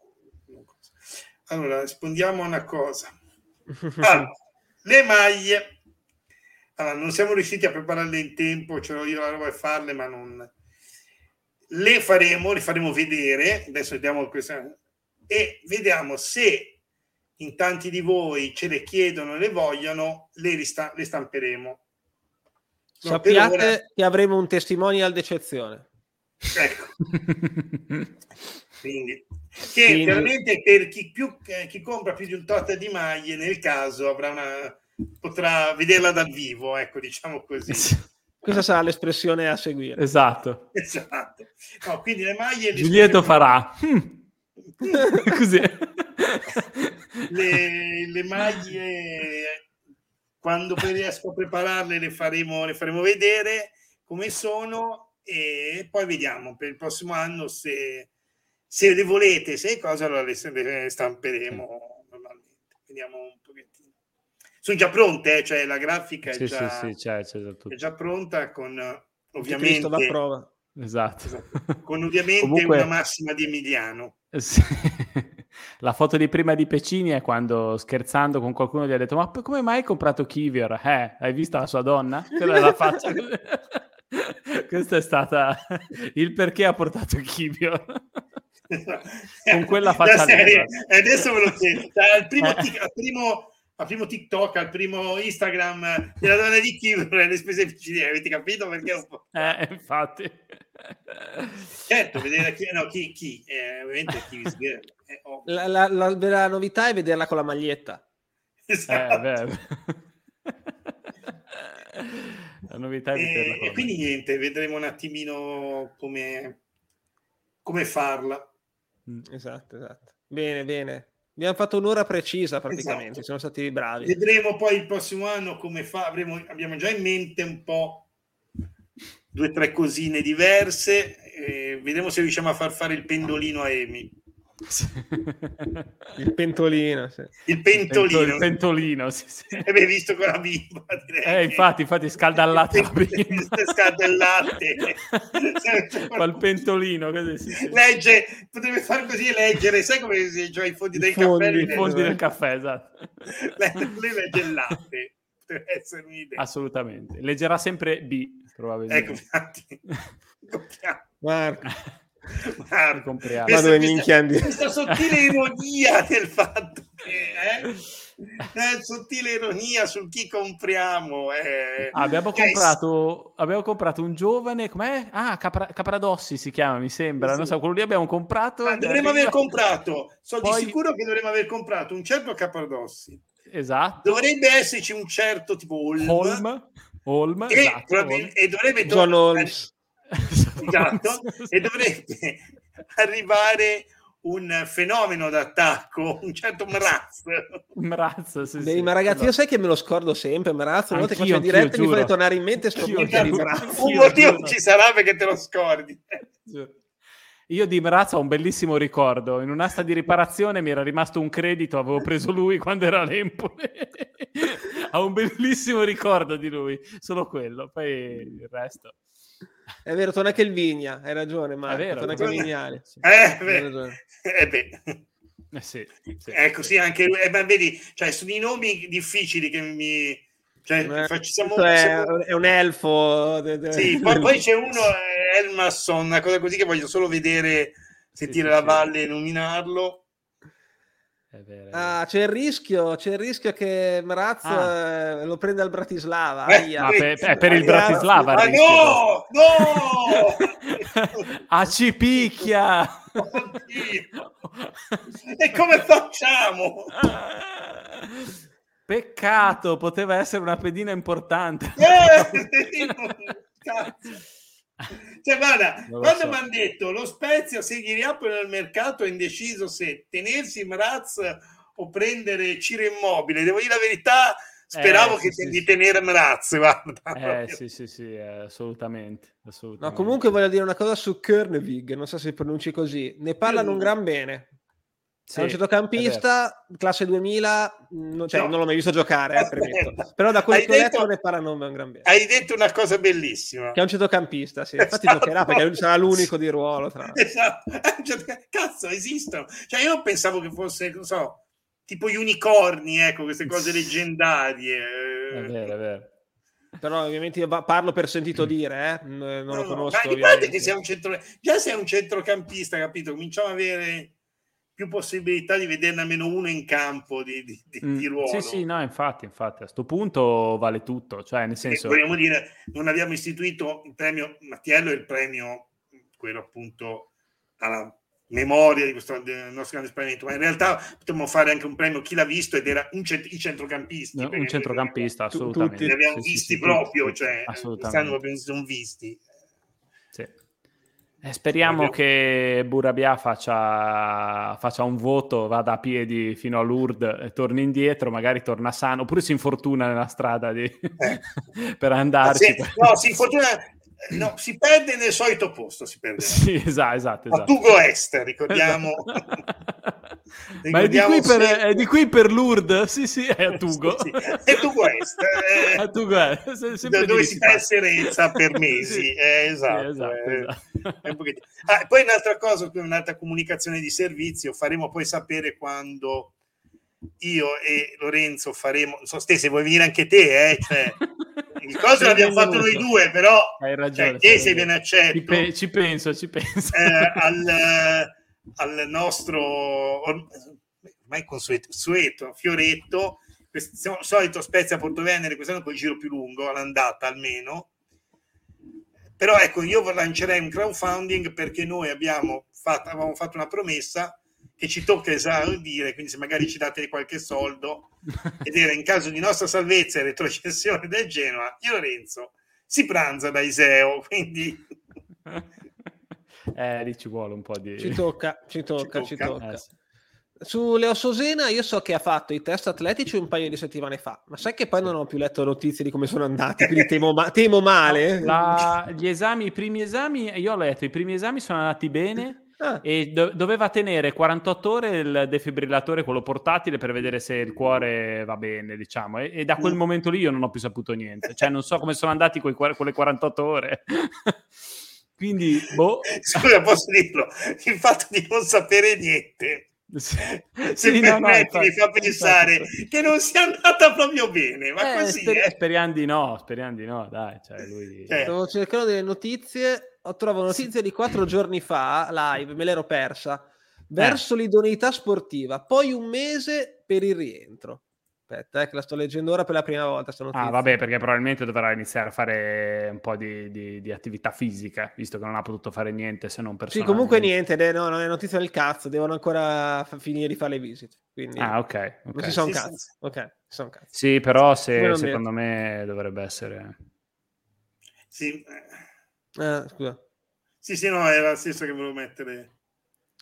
allora, rispondiamo a una cosa. Allora, le maglie. Allora, non siamo riusciti a prepararle in tempo, ce l'ho io la roba a farle, ma non... Le faremo, le faremo vedere, adesso vediamo questa... E vediamo se in tanti di voi ce le chiedono e le vogliono, le, rista- le stamperemo. No, Sappiate ora... che avremo un testimonial d'eccezione. Ecco. Quindi, che Quindi... chiaramente per chi, più, chi, compra più di un tot di maglie, nel caso avrà una, potrà vederla dal vivo, ecco, diciamo così. Questa sarà l'espressione a seguire. Esatto. Esatto. No, quindi le maglie... Giulietto farà. Così le, le maglie quando poi riesco a prepararle le faremo, le faremo vedere come sono e poi vediamo per il prossimo anno se, se le volete, se cosa allora le, le stamperemo normalmente. Vediamo un pochettino. Sono già pronte, eh? cioè la grafica è, sì, già, sì, sì, c'è, c'è è già pronta con ovviamente... La prova. Esatto. esatto. Con ovviamente Comunque... una massima di Emiliano. Sì. La foto di prima di Pecini è quando scherzando con qualcuno gli ha detto: Ma come mai hai comprato Kivior? Eh, hai visto la sua donna? Quella la faccia. Questo è stata il perché ha portato Kivior. con quella faccia serie, adesso ve lo chiedo al primo, tic, al, primo, al primo, TikTok al primo Instagram della donna di Kivro le spese vicine avete capito perché eh infatti certo vedere chi, no, chi, chi eh, ovviamente chi eh, oh. la, la, la, la, novità è vederla con la maglietta esatto. eh, la novità è vederla e, e quindi niente vedremo un attimino come come farla Esatto, esatto. Bene, bene. Abbiamo fatto un'ora precisa praticamente, esatto. siamo stati bravi. Vedremo poi il prossimo anno come fa, avremo, abbiamo già in mente un po' due o tre cosine diverse, eh, vedremo se riusciamo a far fare il pendolino a Emi. il pentolino, sì. il pentolino, il pentolino, sì, sì. E beh, visto con la bimba, direi. Eh, infatti, infatti, scalda il latte. scalda il latte. Fa il pentolino, così, sì, Legge, potrebbe fare così leggere, sai come si cioè, i fondi del fondi, caffè? I fondi del caffè, esatto. Lei legge il latte. Potrebbe essere un'idea. Assolutamente. Leggerà sempre B, probabilmente. Ecco, infatti. Marco. Guarda, questa, questa, questa sottile ironia del fatto che eh, eh, sottile ironia sul chi compriamo eh. ah, abbiamo, comprato, abbiamo comprato un giovane com'è? ah Capra, Capradossi si chiama mi sembra sì. non so quello lì abbiamo comprato ah, dovremmo aver comprato sono Poi... di sicuro che dovremmo aver comprato un certo Capradossi esatto dovrebbe esserci un certo tipo Holm, Holm, Holm e, esatto, Holm. e dovrebbe tornare esatto, e dovrebbe arrivare un fenomeno d'attacco, un certo Mraz. Mraz, sì, Beh, sì. Ma ragazzi, io sai che me lo scordo sempre, Mraz, una volta che faccio diretta mi fa tornare in mente sto. Un motivo ci sarà perché te lo scordi. Io di Mraz ho un bellissimo ricordo. In un'asta di riparazione mi era rimasto un credito, avevo preso lui quando era all'Empole. ho un bellissimo ricordo di lui, solo quello. Poi il resto. È vero, torna anche il Vigna, hai ragione, ma torna anche Vignale. Sì. Eh, beh, eh, beh. Eh sì, sì, ecco, sì, anche eh, ma vedi, cioè, sono i nomi difficili che mi... Cioè, eh, facciamo, è, siamo... è, un elfo. Sì, poi, poi c'è uno, eh, Elmasson, una cosa così che voglio solo vedere, sentire la valle e nominarlo. Vero, ah, c'è il rischio, c'è il rischio che Mraz ah. Eh, lo prende al Bratislava. Eh, ah, per, è per il Bratislava. Ah, no, no! ah, ci picchia! e come facciamo? Peccato, poteva essere una pedina importante. Eh. Cioè, guarda, quando so. mi hanno detto lo Spezia se gli riapre nel mercato è indeciso se tenersi Mraz o prendere Ciro Immobile, devo dire la verità, speravo eh, che sì, di sì. tenere Mraz, guarda. Eh sì, sì, sì, assolutamente, assolutamente. No, comunque voglio dire una cosa su Kernevig, non so se pronunci così, ne parlano un gran bene. Sì, è un centrocampista, classe 2000, non, cioè, no. non l'ho mai visto giocare, eh, però da quello che ho letto ne parlano un gran bene. Hai detto una cosa bellissima. Che è un centrocampista, sì. Infatti esatto. giocherà perché lui sarà l'unico di ruolo. Tra esatto. Cazzo, esistono. Cioè, io pensavo che fosse, non so, tipo gli unicorni, ecco, queste cose leggendarie. È vero, è vero. Però ovviamente io parlo per sentito mm. dire, eh? non lo conosco. Ma di parte che sia un centro... Già sei un centrocampista, capito? Cominciamo a avere più possibilità di vederne almeno uno in campo di, di, di, mm, di ruolo. Sì, sì, no, infatti, infatti, a questo punto vale tutto, cioè nel senso... vogliamo dire, non abbiamo istituito il premio Mattiello il premio, quello appunto alla memoria di questo del nostro grande esperimento, ma in realtà potremmo fare anche un premio chi l'ha visto ed era un cent- i centrocampisti. No, un centrocampista, assolutamente. Tutti li abbiamo sì, visti sì, proprio, sì, cioè, quest'anno abbiamo sono visti. Eh, speriamo che Burabia faccia, faccia, un voto, vada a piedi fino a Lourdes e torni indietro, magari torna sano, oppure si infortuna nella strada di... eh. per andarci. Se, no, si infortuna, no, si perde nel solito posto, si perde. Sì, esatto, esatto. esatto. A Tugo Est, ricordiamo. Ma è di, per, è di, qui per, Lourdes? Sì, sì, è a Tugo. Sì, sì. È Tugo Est. Eh, a Tugo Est. Da dove si fa Serenza per mesi. sì. eh, esatto. esatto, eh, esatto. Ah, poi un'altra cosa, un'altra comunicazione di servizio, faremo poi sapere quando io e Lorenzo faremo, non so te se vuoi venire anche te, eh, cioè, il coso l'abbiamo fatto noi due, però hai ragione, cioè, sei ben accetto. Ci, pe- ci penso, ci penso. Eh, al, al nostro ormai consueto sueto, Fioretto, questo solito Spezia Porto Venere, quest'anno col giro più lungo, all'andata almeno. Però ecco, io lancerei un crowdfunding perché noi abbiamo fatto, avevamo fatto una promessa che ci tocca esaudire, quindi se magari ci date qualche soldo, ed era in caso di nostra salvezza e retrocessione del Genoa, io Lorenzo si pranza da Iseo, quindi... Eh, lì ci vuole un po' di... Ci tocca, ci tocca, ci tocca. Ci tocca. Eh, sì. Su Leo Sosena io so che ha fatto i test atletici un paio di settimane fa, ma sai che poi non ho più letto notizie di come sono andati, quindi temo, ma- temo male. La, gli esami, i primi esami, io ho letto, i primi esami sono andati bene ah. e do- doveva tenere 48 ore il defibrillatore, quello portatile, per vedere se il cuore va bene, diciamo, e, e da quel mm. momento lì io non ho più saputo niente, cioè non so come sono andati quei, quelle 48 ore. quindi, boh. Scusa, posso dirlo, il fatto di non sapere niente se sì, no, no, infatti, mi fa pensare infatti. che non sia andata proprio bene, ma eh, così sper- eh. speriamo di no, speriamo di no, dai, cioè lui... eh. Stavo cercando delle notizie, ho trovato notizie di quattro giorni fa, live, me l'ero persa, verso eh. l'idoneità sportiva, poi un mese per il rientro. Aspetta, eh, che la sto leggendo ora per la prima volta. Ah, vabbè, perché probabilmente dovrà iniziare a fare un po' di, di, di, attività fisica, visto che non ha potuto fare niente se non personalmente. Sì, comunque niente, de- no, non è notizia del cazzo, devono ancora f- finire di fare le visite. Quindi ah, ok. okay. Non si sono sì, cazzo. Sì. Ok, sono cazzo. Sì, però se, secondo me dovrebbe essere... Sì. Ah, scusa. Sì, sì, no, era la stessa che volevo mettere.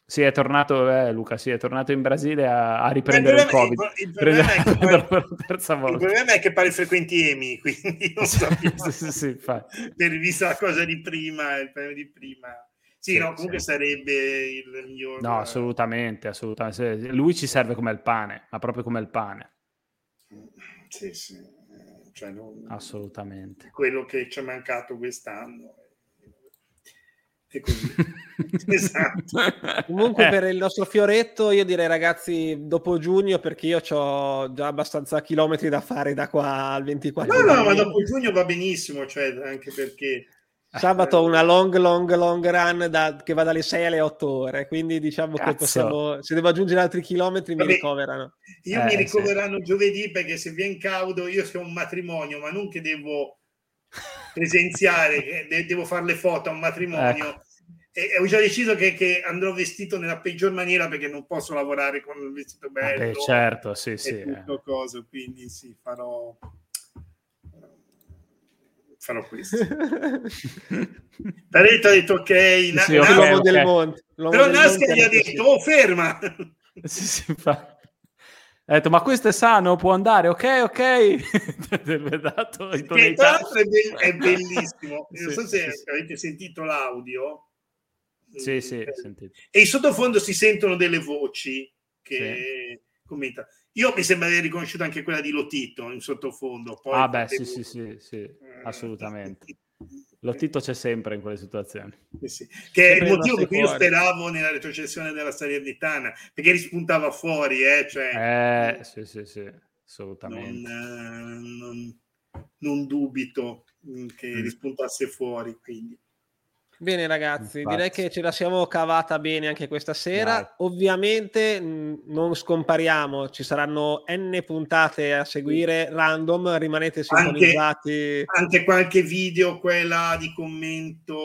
Sì, è tornato, eh, Luca, sì, è tornato in Brasile a, a riprendere il, Covid. Il, il, problema Prende, pare, il, problema è che pare frequenti EMI, quindi non so più. sì, sì, per vista la cosa di prima, il premio di prima. Sì, sì no, comunque sì. sarebbe il miglior... No, assolutamente, assolutamente. Lui ci serve come il pane, ma proprio come il pane. Sì, sì. Cioè non... Assolutamente. Quello che ci è mancato quest'anno così. esatto. Comunque, eh. per il nostro fioretto, io direi ragazzi, dopo giugno, perché io ho già abbastanza chilometri da fare da qua al 24. No, no, ma dopo giugno va benissimo, cioè anche perché. Sabato ho una long, long, long run da, che va dalle 6 alle 8 ore, quindi diciamo Cazzo. che possiamo, se devo aggiungere altri chilometri Vabbè, mi ricoverano. Io eh, mi ricoverano sì. giovedì perché se viene caudo io sono un matrimonio, ma non che devo presenziare, devo fare le foto a un matrimonio. Ecco e ho già deciso che, che, andrò vestito nella peggior maniera perché non posso lavorare con il vestito bello. Beh, certo, sì, sì. Tutto eh. cosa, quindi sì, farò, farò questo. Pareto ha detto ok, na- sì, okay, l'uomo okay. del monte. L'uomo però Nasca gli ha detto, oh ferma! sì, sì, fa. Ha detto, ma questo è sano, può andare, ok, ok. dato è, be- è bellissimo. Non so se avete sentito l'audio sì, sì, sentite. E in sottofondo si sentono delle voci che sì. commentano. Io mi sembra di aver riconosciuto anche quella di Lotito in sottofondo. Poi ah, beh, sì, sì, sì, sì, eh, assolutamente. Lotito c'è sempre in quelle situazioni. Sì, sì. Che è il motivo per cui io speravo nella retrocessione della Salernitana, perché rispuntava fuori, eh, cioè, eh sì, sì, sì, assolutamente. Non, eh, non, non dubito che mm. rispuntasse fuori, quindi. Bene ragazzi, Infatti. direi che ce la siamo cavata bene anche questa sera. Dai. Ovviamente mh, non scompariamo, ci saranno n puntate a seguire random, rimanete sintonizzati. Anche, anche qualche video, quella di commento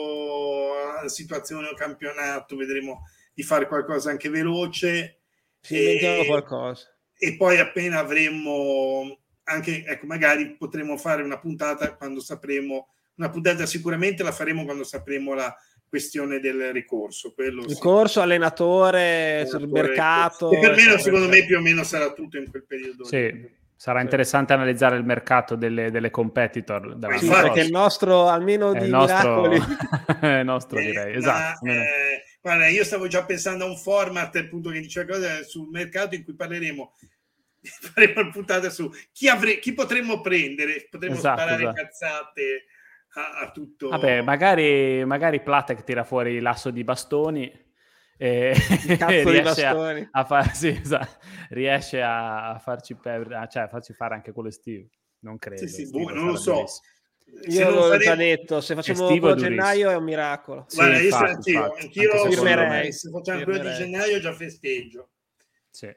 alla situazione o campionato, vedremo di fare qualcosa anche veloce. Ci inventiamo qualcosa. E poi appena avremo anche, ecco, magari potremo fare una puntata quando sapremo una puntata sicuramente la faremo quando sapremo la questione del ricorso. Quello ricorso, sì. allenatore, allenatore, mercato. E per me, secondo me, più o meno sarà tutto in quel periodo. Sì. Sarà interessante analizzare il mercato delle, delle competitor. Sì, perché il nostro, almeno di nostro, miracoli... è nostro, eh, direi. Esatto. Ma, eh, guarda, io stavo già pensando a un format appunto che diceva cose sul mercato in cui parleremo faremo una puntata su chi, avre- chi potremmo prendere, potremmo esatto, sparare esatto. cazzate a, a tutto. Vabbè, magari, magari Platek tira fuori l'asso di bastoni. E, e riesce, a, a far, sì, esatto, riesce a, farci per, cioè, a farci fare anche quello estivo. Non credo. Sì, sì, boh, non lo so. Io l'ho faremo... già detto, se facciamo quello gennaio è un miracolo. Guarda, sì, io infatti, anch'io, anch'io firmerei. Se facciamo quello di gennaio già festeggio. Sì.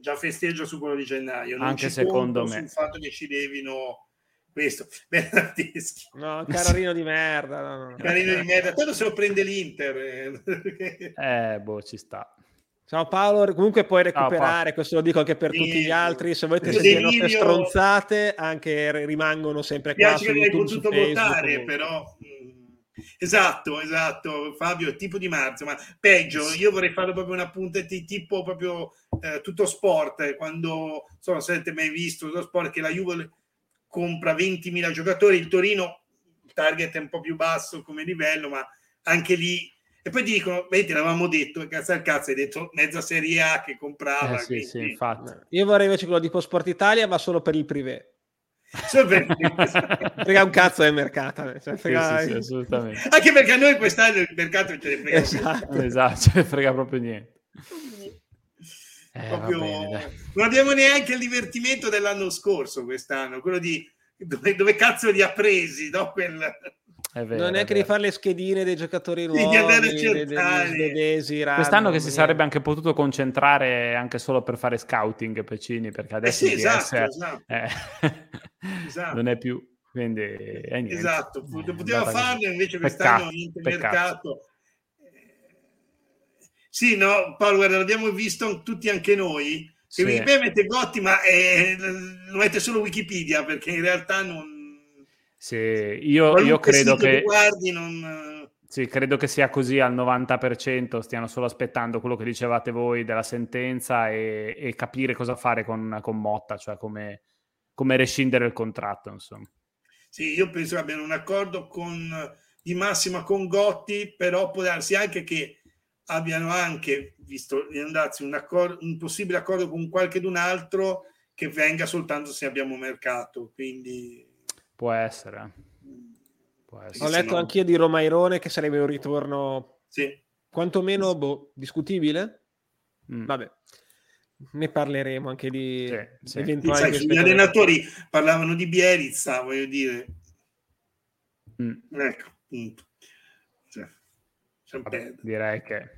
Già festeggio su quello di gennaio. Non Anche secondo me. Sul fatto che ci levino questo. Bernardeschi. No, carino di merda. No, no. Carino di merda. Tanto se lo prende l'Inter. Eh, eh boh, ci sta. Ciao Paolo, comunque puoi recuperare, Ciao, questo lo dico anche per sì, tutti gli altri, se volete sentire le nostre stronzate, anche rimangono sempre qua su YouTube, potuto votare, però... Mm, esatto, esatto, Fabio, tipo di marzo, ma peggio, io vorrei fare proprio una puntata tipo proprio eh, tutto sport, eh, quando, insomma, se avete mai visto lo sport che la Juve compra 20.000 giocatori, il Torino, il target è un po' più basso come livello, ma anche lì e poi dicono, vedi, l'avevamo detto, cazzo al cazzo, hai detto mezza Serie A che comprava. Eh, sì, quindi... sì, infatti. Io vorrei invece quello di Sport Italia, ma solo per il privé. frega un cazzo del mercato cioè, frega... sì, sì, assolutamente anche perché a noi quest'anno il mercato ce ne frega esatto, esatto ce ne frega proprio niente eh, proprio... Bene, non abbiamo neanche il divertimento dell'anno scorso quest'anno quello di dove, dove cazzo li ha presi no? Quel... Vero, non è che di fare le schedine dei giocatori nuovi, dei, degli svedesi, Quest'anno che si sarebbe anche potuto concentrare anche solo per fare scouting Pecini, perché adesso eh sì, esatto, esatto. Eh, esatto. non è più. Quindi, è niente. Esatto, poteva farlo invece quest'anno niente mercato. Sì, no, Paolo, guarda, l'abbiamo visto tutti anche noi. Che sì. Wikipedia mette Gotti, ma eh, lo mette solo Wikipedia perché in realtà non, sì, io, io credo che... Guardi, non... Sì, credo che sia così al 90%, stiano solo aspettando quello che dicevate voi della sentenza e, e capire cosa fare con, con Motta, cioè come, come, rescindere il contratto, insomma. Sì, io penso che abbiano un accordo con, di massima con Gotti, però può darsi anche che abbiano anche, visto di andarsi un, accordo, un possibile accordo con qualche d'un altro che venga soltanto se abbiamo mercato, quindi Può essere. Può essere. Ho letto no... anch'io di Romairone che sarebbe un ritorno sì. quantomeno boh, discutibile. Mm. Vabbè, ne parleremo anche di sì, sì. eventuali. Sai, gli allenatori parlavano di Bielizza, voglio dire. Mm. Ecco, appunto. Vabbè, direi che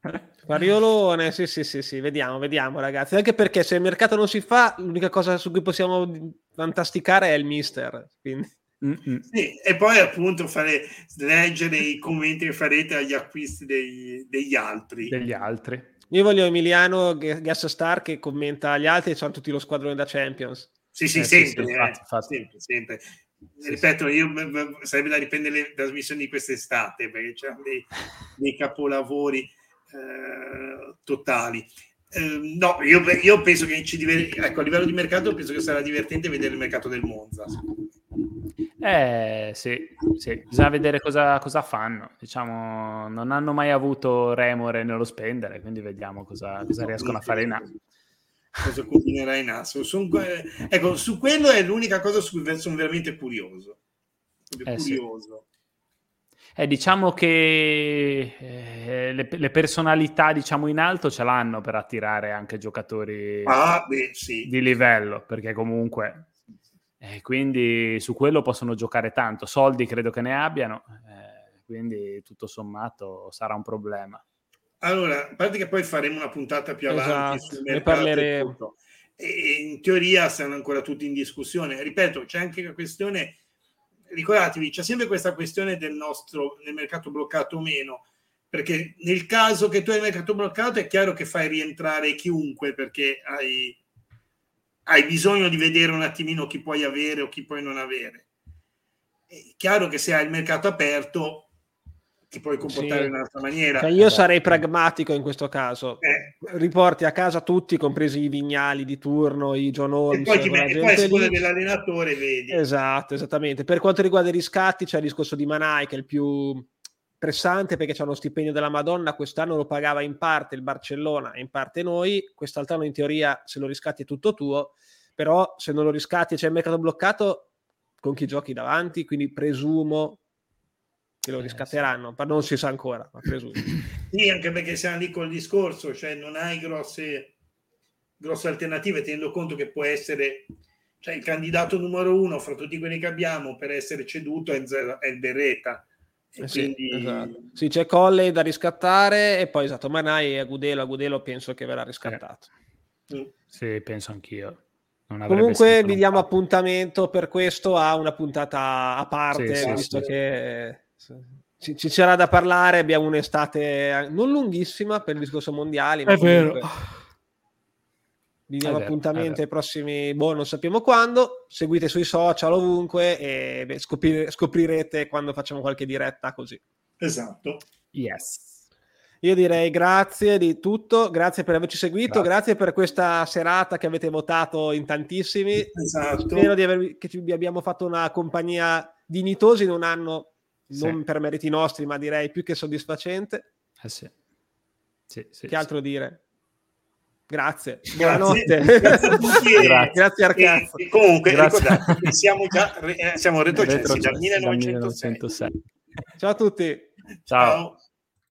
Pariolone, sì, sì, sì, sì, vediamo, vediamo ragazzi. Anche perché se il mercato non si fa, l'unica cosa su cui possiamo fantasticare è il mister. Quindi... Sì, e poi appunto fare, leggere i commenti che farete agli acquisti dei, degli altri. Degli altri. Io voglio Emiliano Gas Star che commenta agli altri e sono tutti lo squadrone da Champions. Sì, sì, eh, sempre, sì, sì, eh, sempre, sempre. Ripeto, io, sarebbe da riprendere le trasmissioni di quest'estate perché c'erano dei, dei capolavori eh, totali. Eh, no, io, io, penso che ci diver- ecco, a livello di mercato penso che sarà divertente vedere il mercato del Monza. Eh sì, sì, bisogna vedere cosa, cosa, fanno. Diciamo, non hanno mai avuto remore nello spendere, quindi vediamo cosa, cosa riescono a fare in A. Cosa combinerà in A. ecco, su quello è l'unica cosa su cui sono veramente curioso. Eh, curioso. Sì. Eh, diciamo che eh, le, le, personalità diciamo in alto ce l'hanno per attirare anche giocatori ah, beh, sì. di livello, perché comunque eh, quindi su quello possono giocare tanto. Soldi credo che ne abbiano, eh, quindi tutto sommato sarà un problema. Allora, a parte che poi faremo una puntata più avanti esatto, sul ne parleremo. E in teoria stanno ancora tutti in discussione. Ripeto, c'è anche la questione ricordatevi, c'è sempre questa questione del nostro del mercato bloccato o meno, perché nel caso che tu hai il mercato bloccato è chiaro che fai rientrare chiunque perché hai, hai bisogno di vedere un attimino chi puoi avere o chi puoi non avere. È chiaro che se hai il mercato aperto ti puoi comportare sì. in un'altra maniera. Cioè io sarei pragmatico in questo caso. Eh. Riporti a casa tutti, compresi i vignali di turno, i John Holmes. E poi, ti metti, poi a seconda dell'allenatore vedi. Esatto, esattamente. Per quanto riguarda i riscatti c'è il discorso di Manai che è il più pressante perché c'è uno stipendio della Madonna, quest'anno lo pagava in parte il Barcellona e in parte noi, quest'altro in teoria se lo riscatti è tutto tuo, però se non lo riscatti e c'è il mercato bloccato, con chi giochi davanti, quindi presumo che lo eh, riscatteranno, ma non si sa ancora, ma presumo. Sì, anche perché siamo lì col discorso, cioè non hai grosse, grosse alternative, tenendo conto che può essere cioè il candidato numero uno fra tutti quelli che abbiamo per essere ceduto è, è il Berreta. Eh sì, esatto. sì, c'è Colley da riscattare e poi esatto, Manai e Agudelo, Agudelo penso che verrà riscattato. Eh. Sì, penso anch'io. Comunque vi diamo appuntamento per questo a una puntata a parte, sì, visto sì, che ci, ci, c'era da parlare, abbiamo un'estate non lunghissima per il discorso mondiale. È vero. Vi diamo appuntamento ai prossimi, boh, non sappiamo quando. Seguite sui social ovunque e beh, scoprir- scoprirete quando facciamo qualche diretta così. Esatto. Yes. Io direi grazie di tutto, grazie per averci seguito, grazie, grazie per questa serata che avete votato in tantissimi. Esatto. Spero di aver, che vi abbiamo fatto una compagnia dignitosa in un anno sì. non per meriti nostri, ma direi più che soddisfacente. Eh sì. Sì, sì, che altro dire? Grazie. Buonanotte. Grazie, grazie, grazie Arcazzo. E, comunque, grazie. ricordate, siamo già eh, siamo retrocessi dal 1906. 1906. Ciao a tutti. Ciao. Ciao.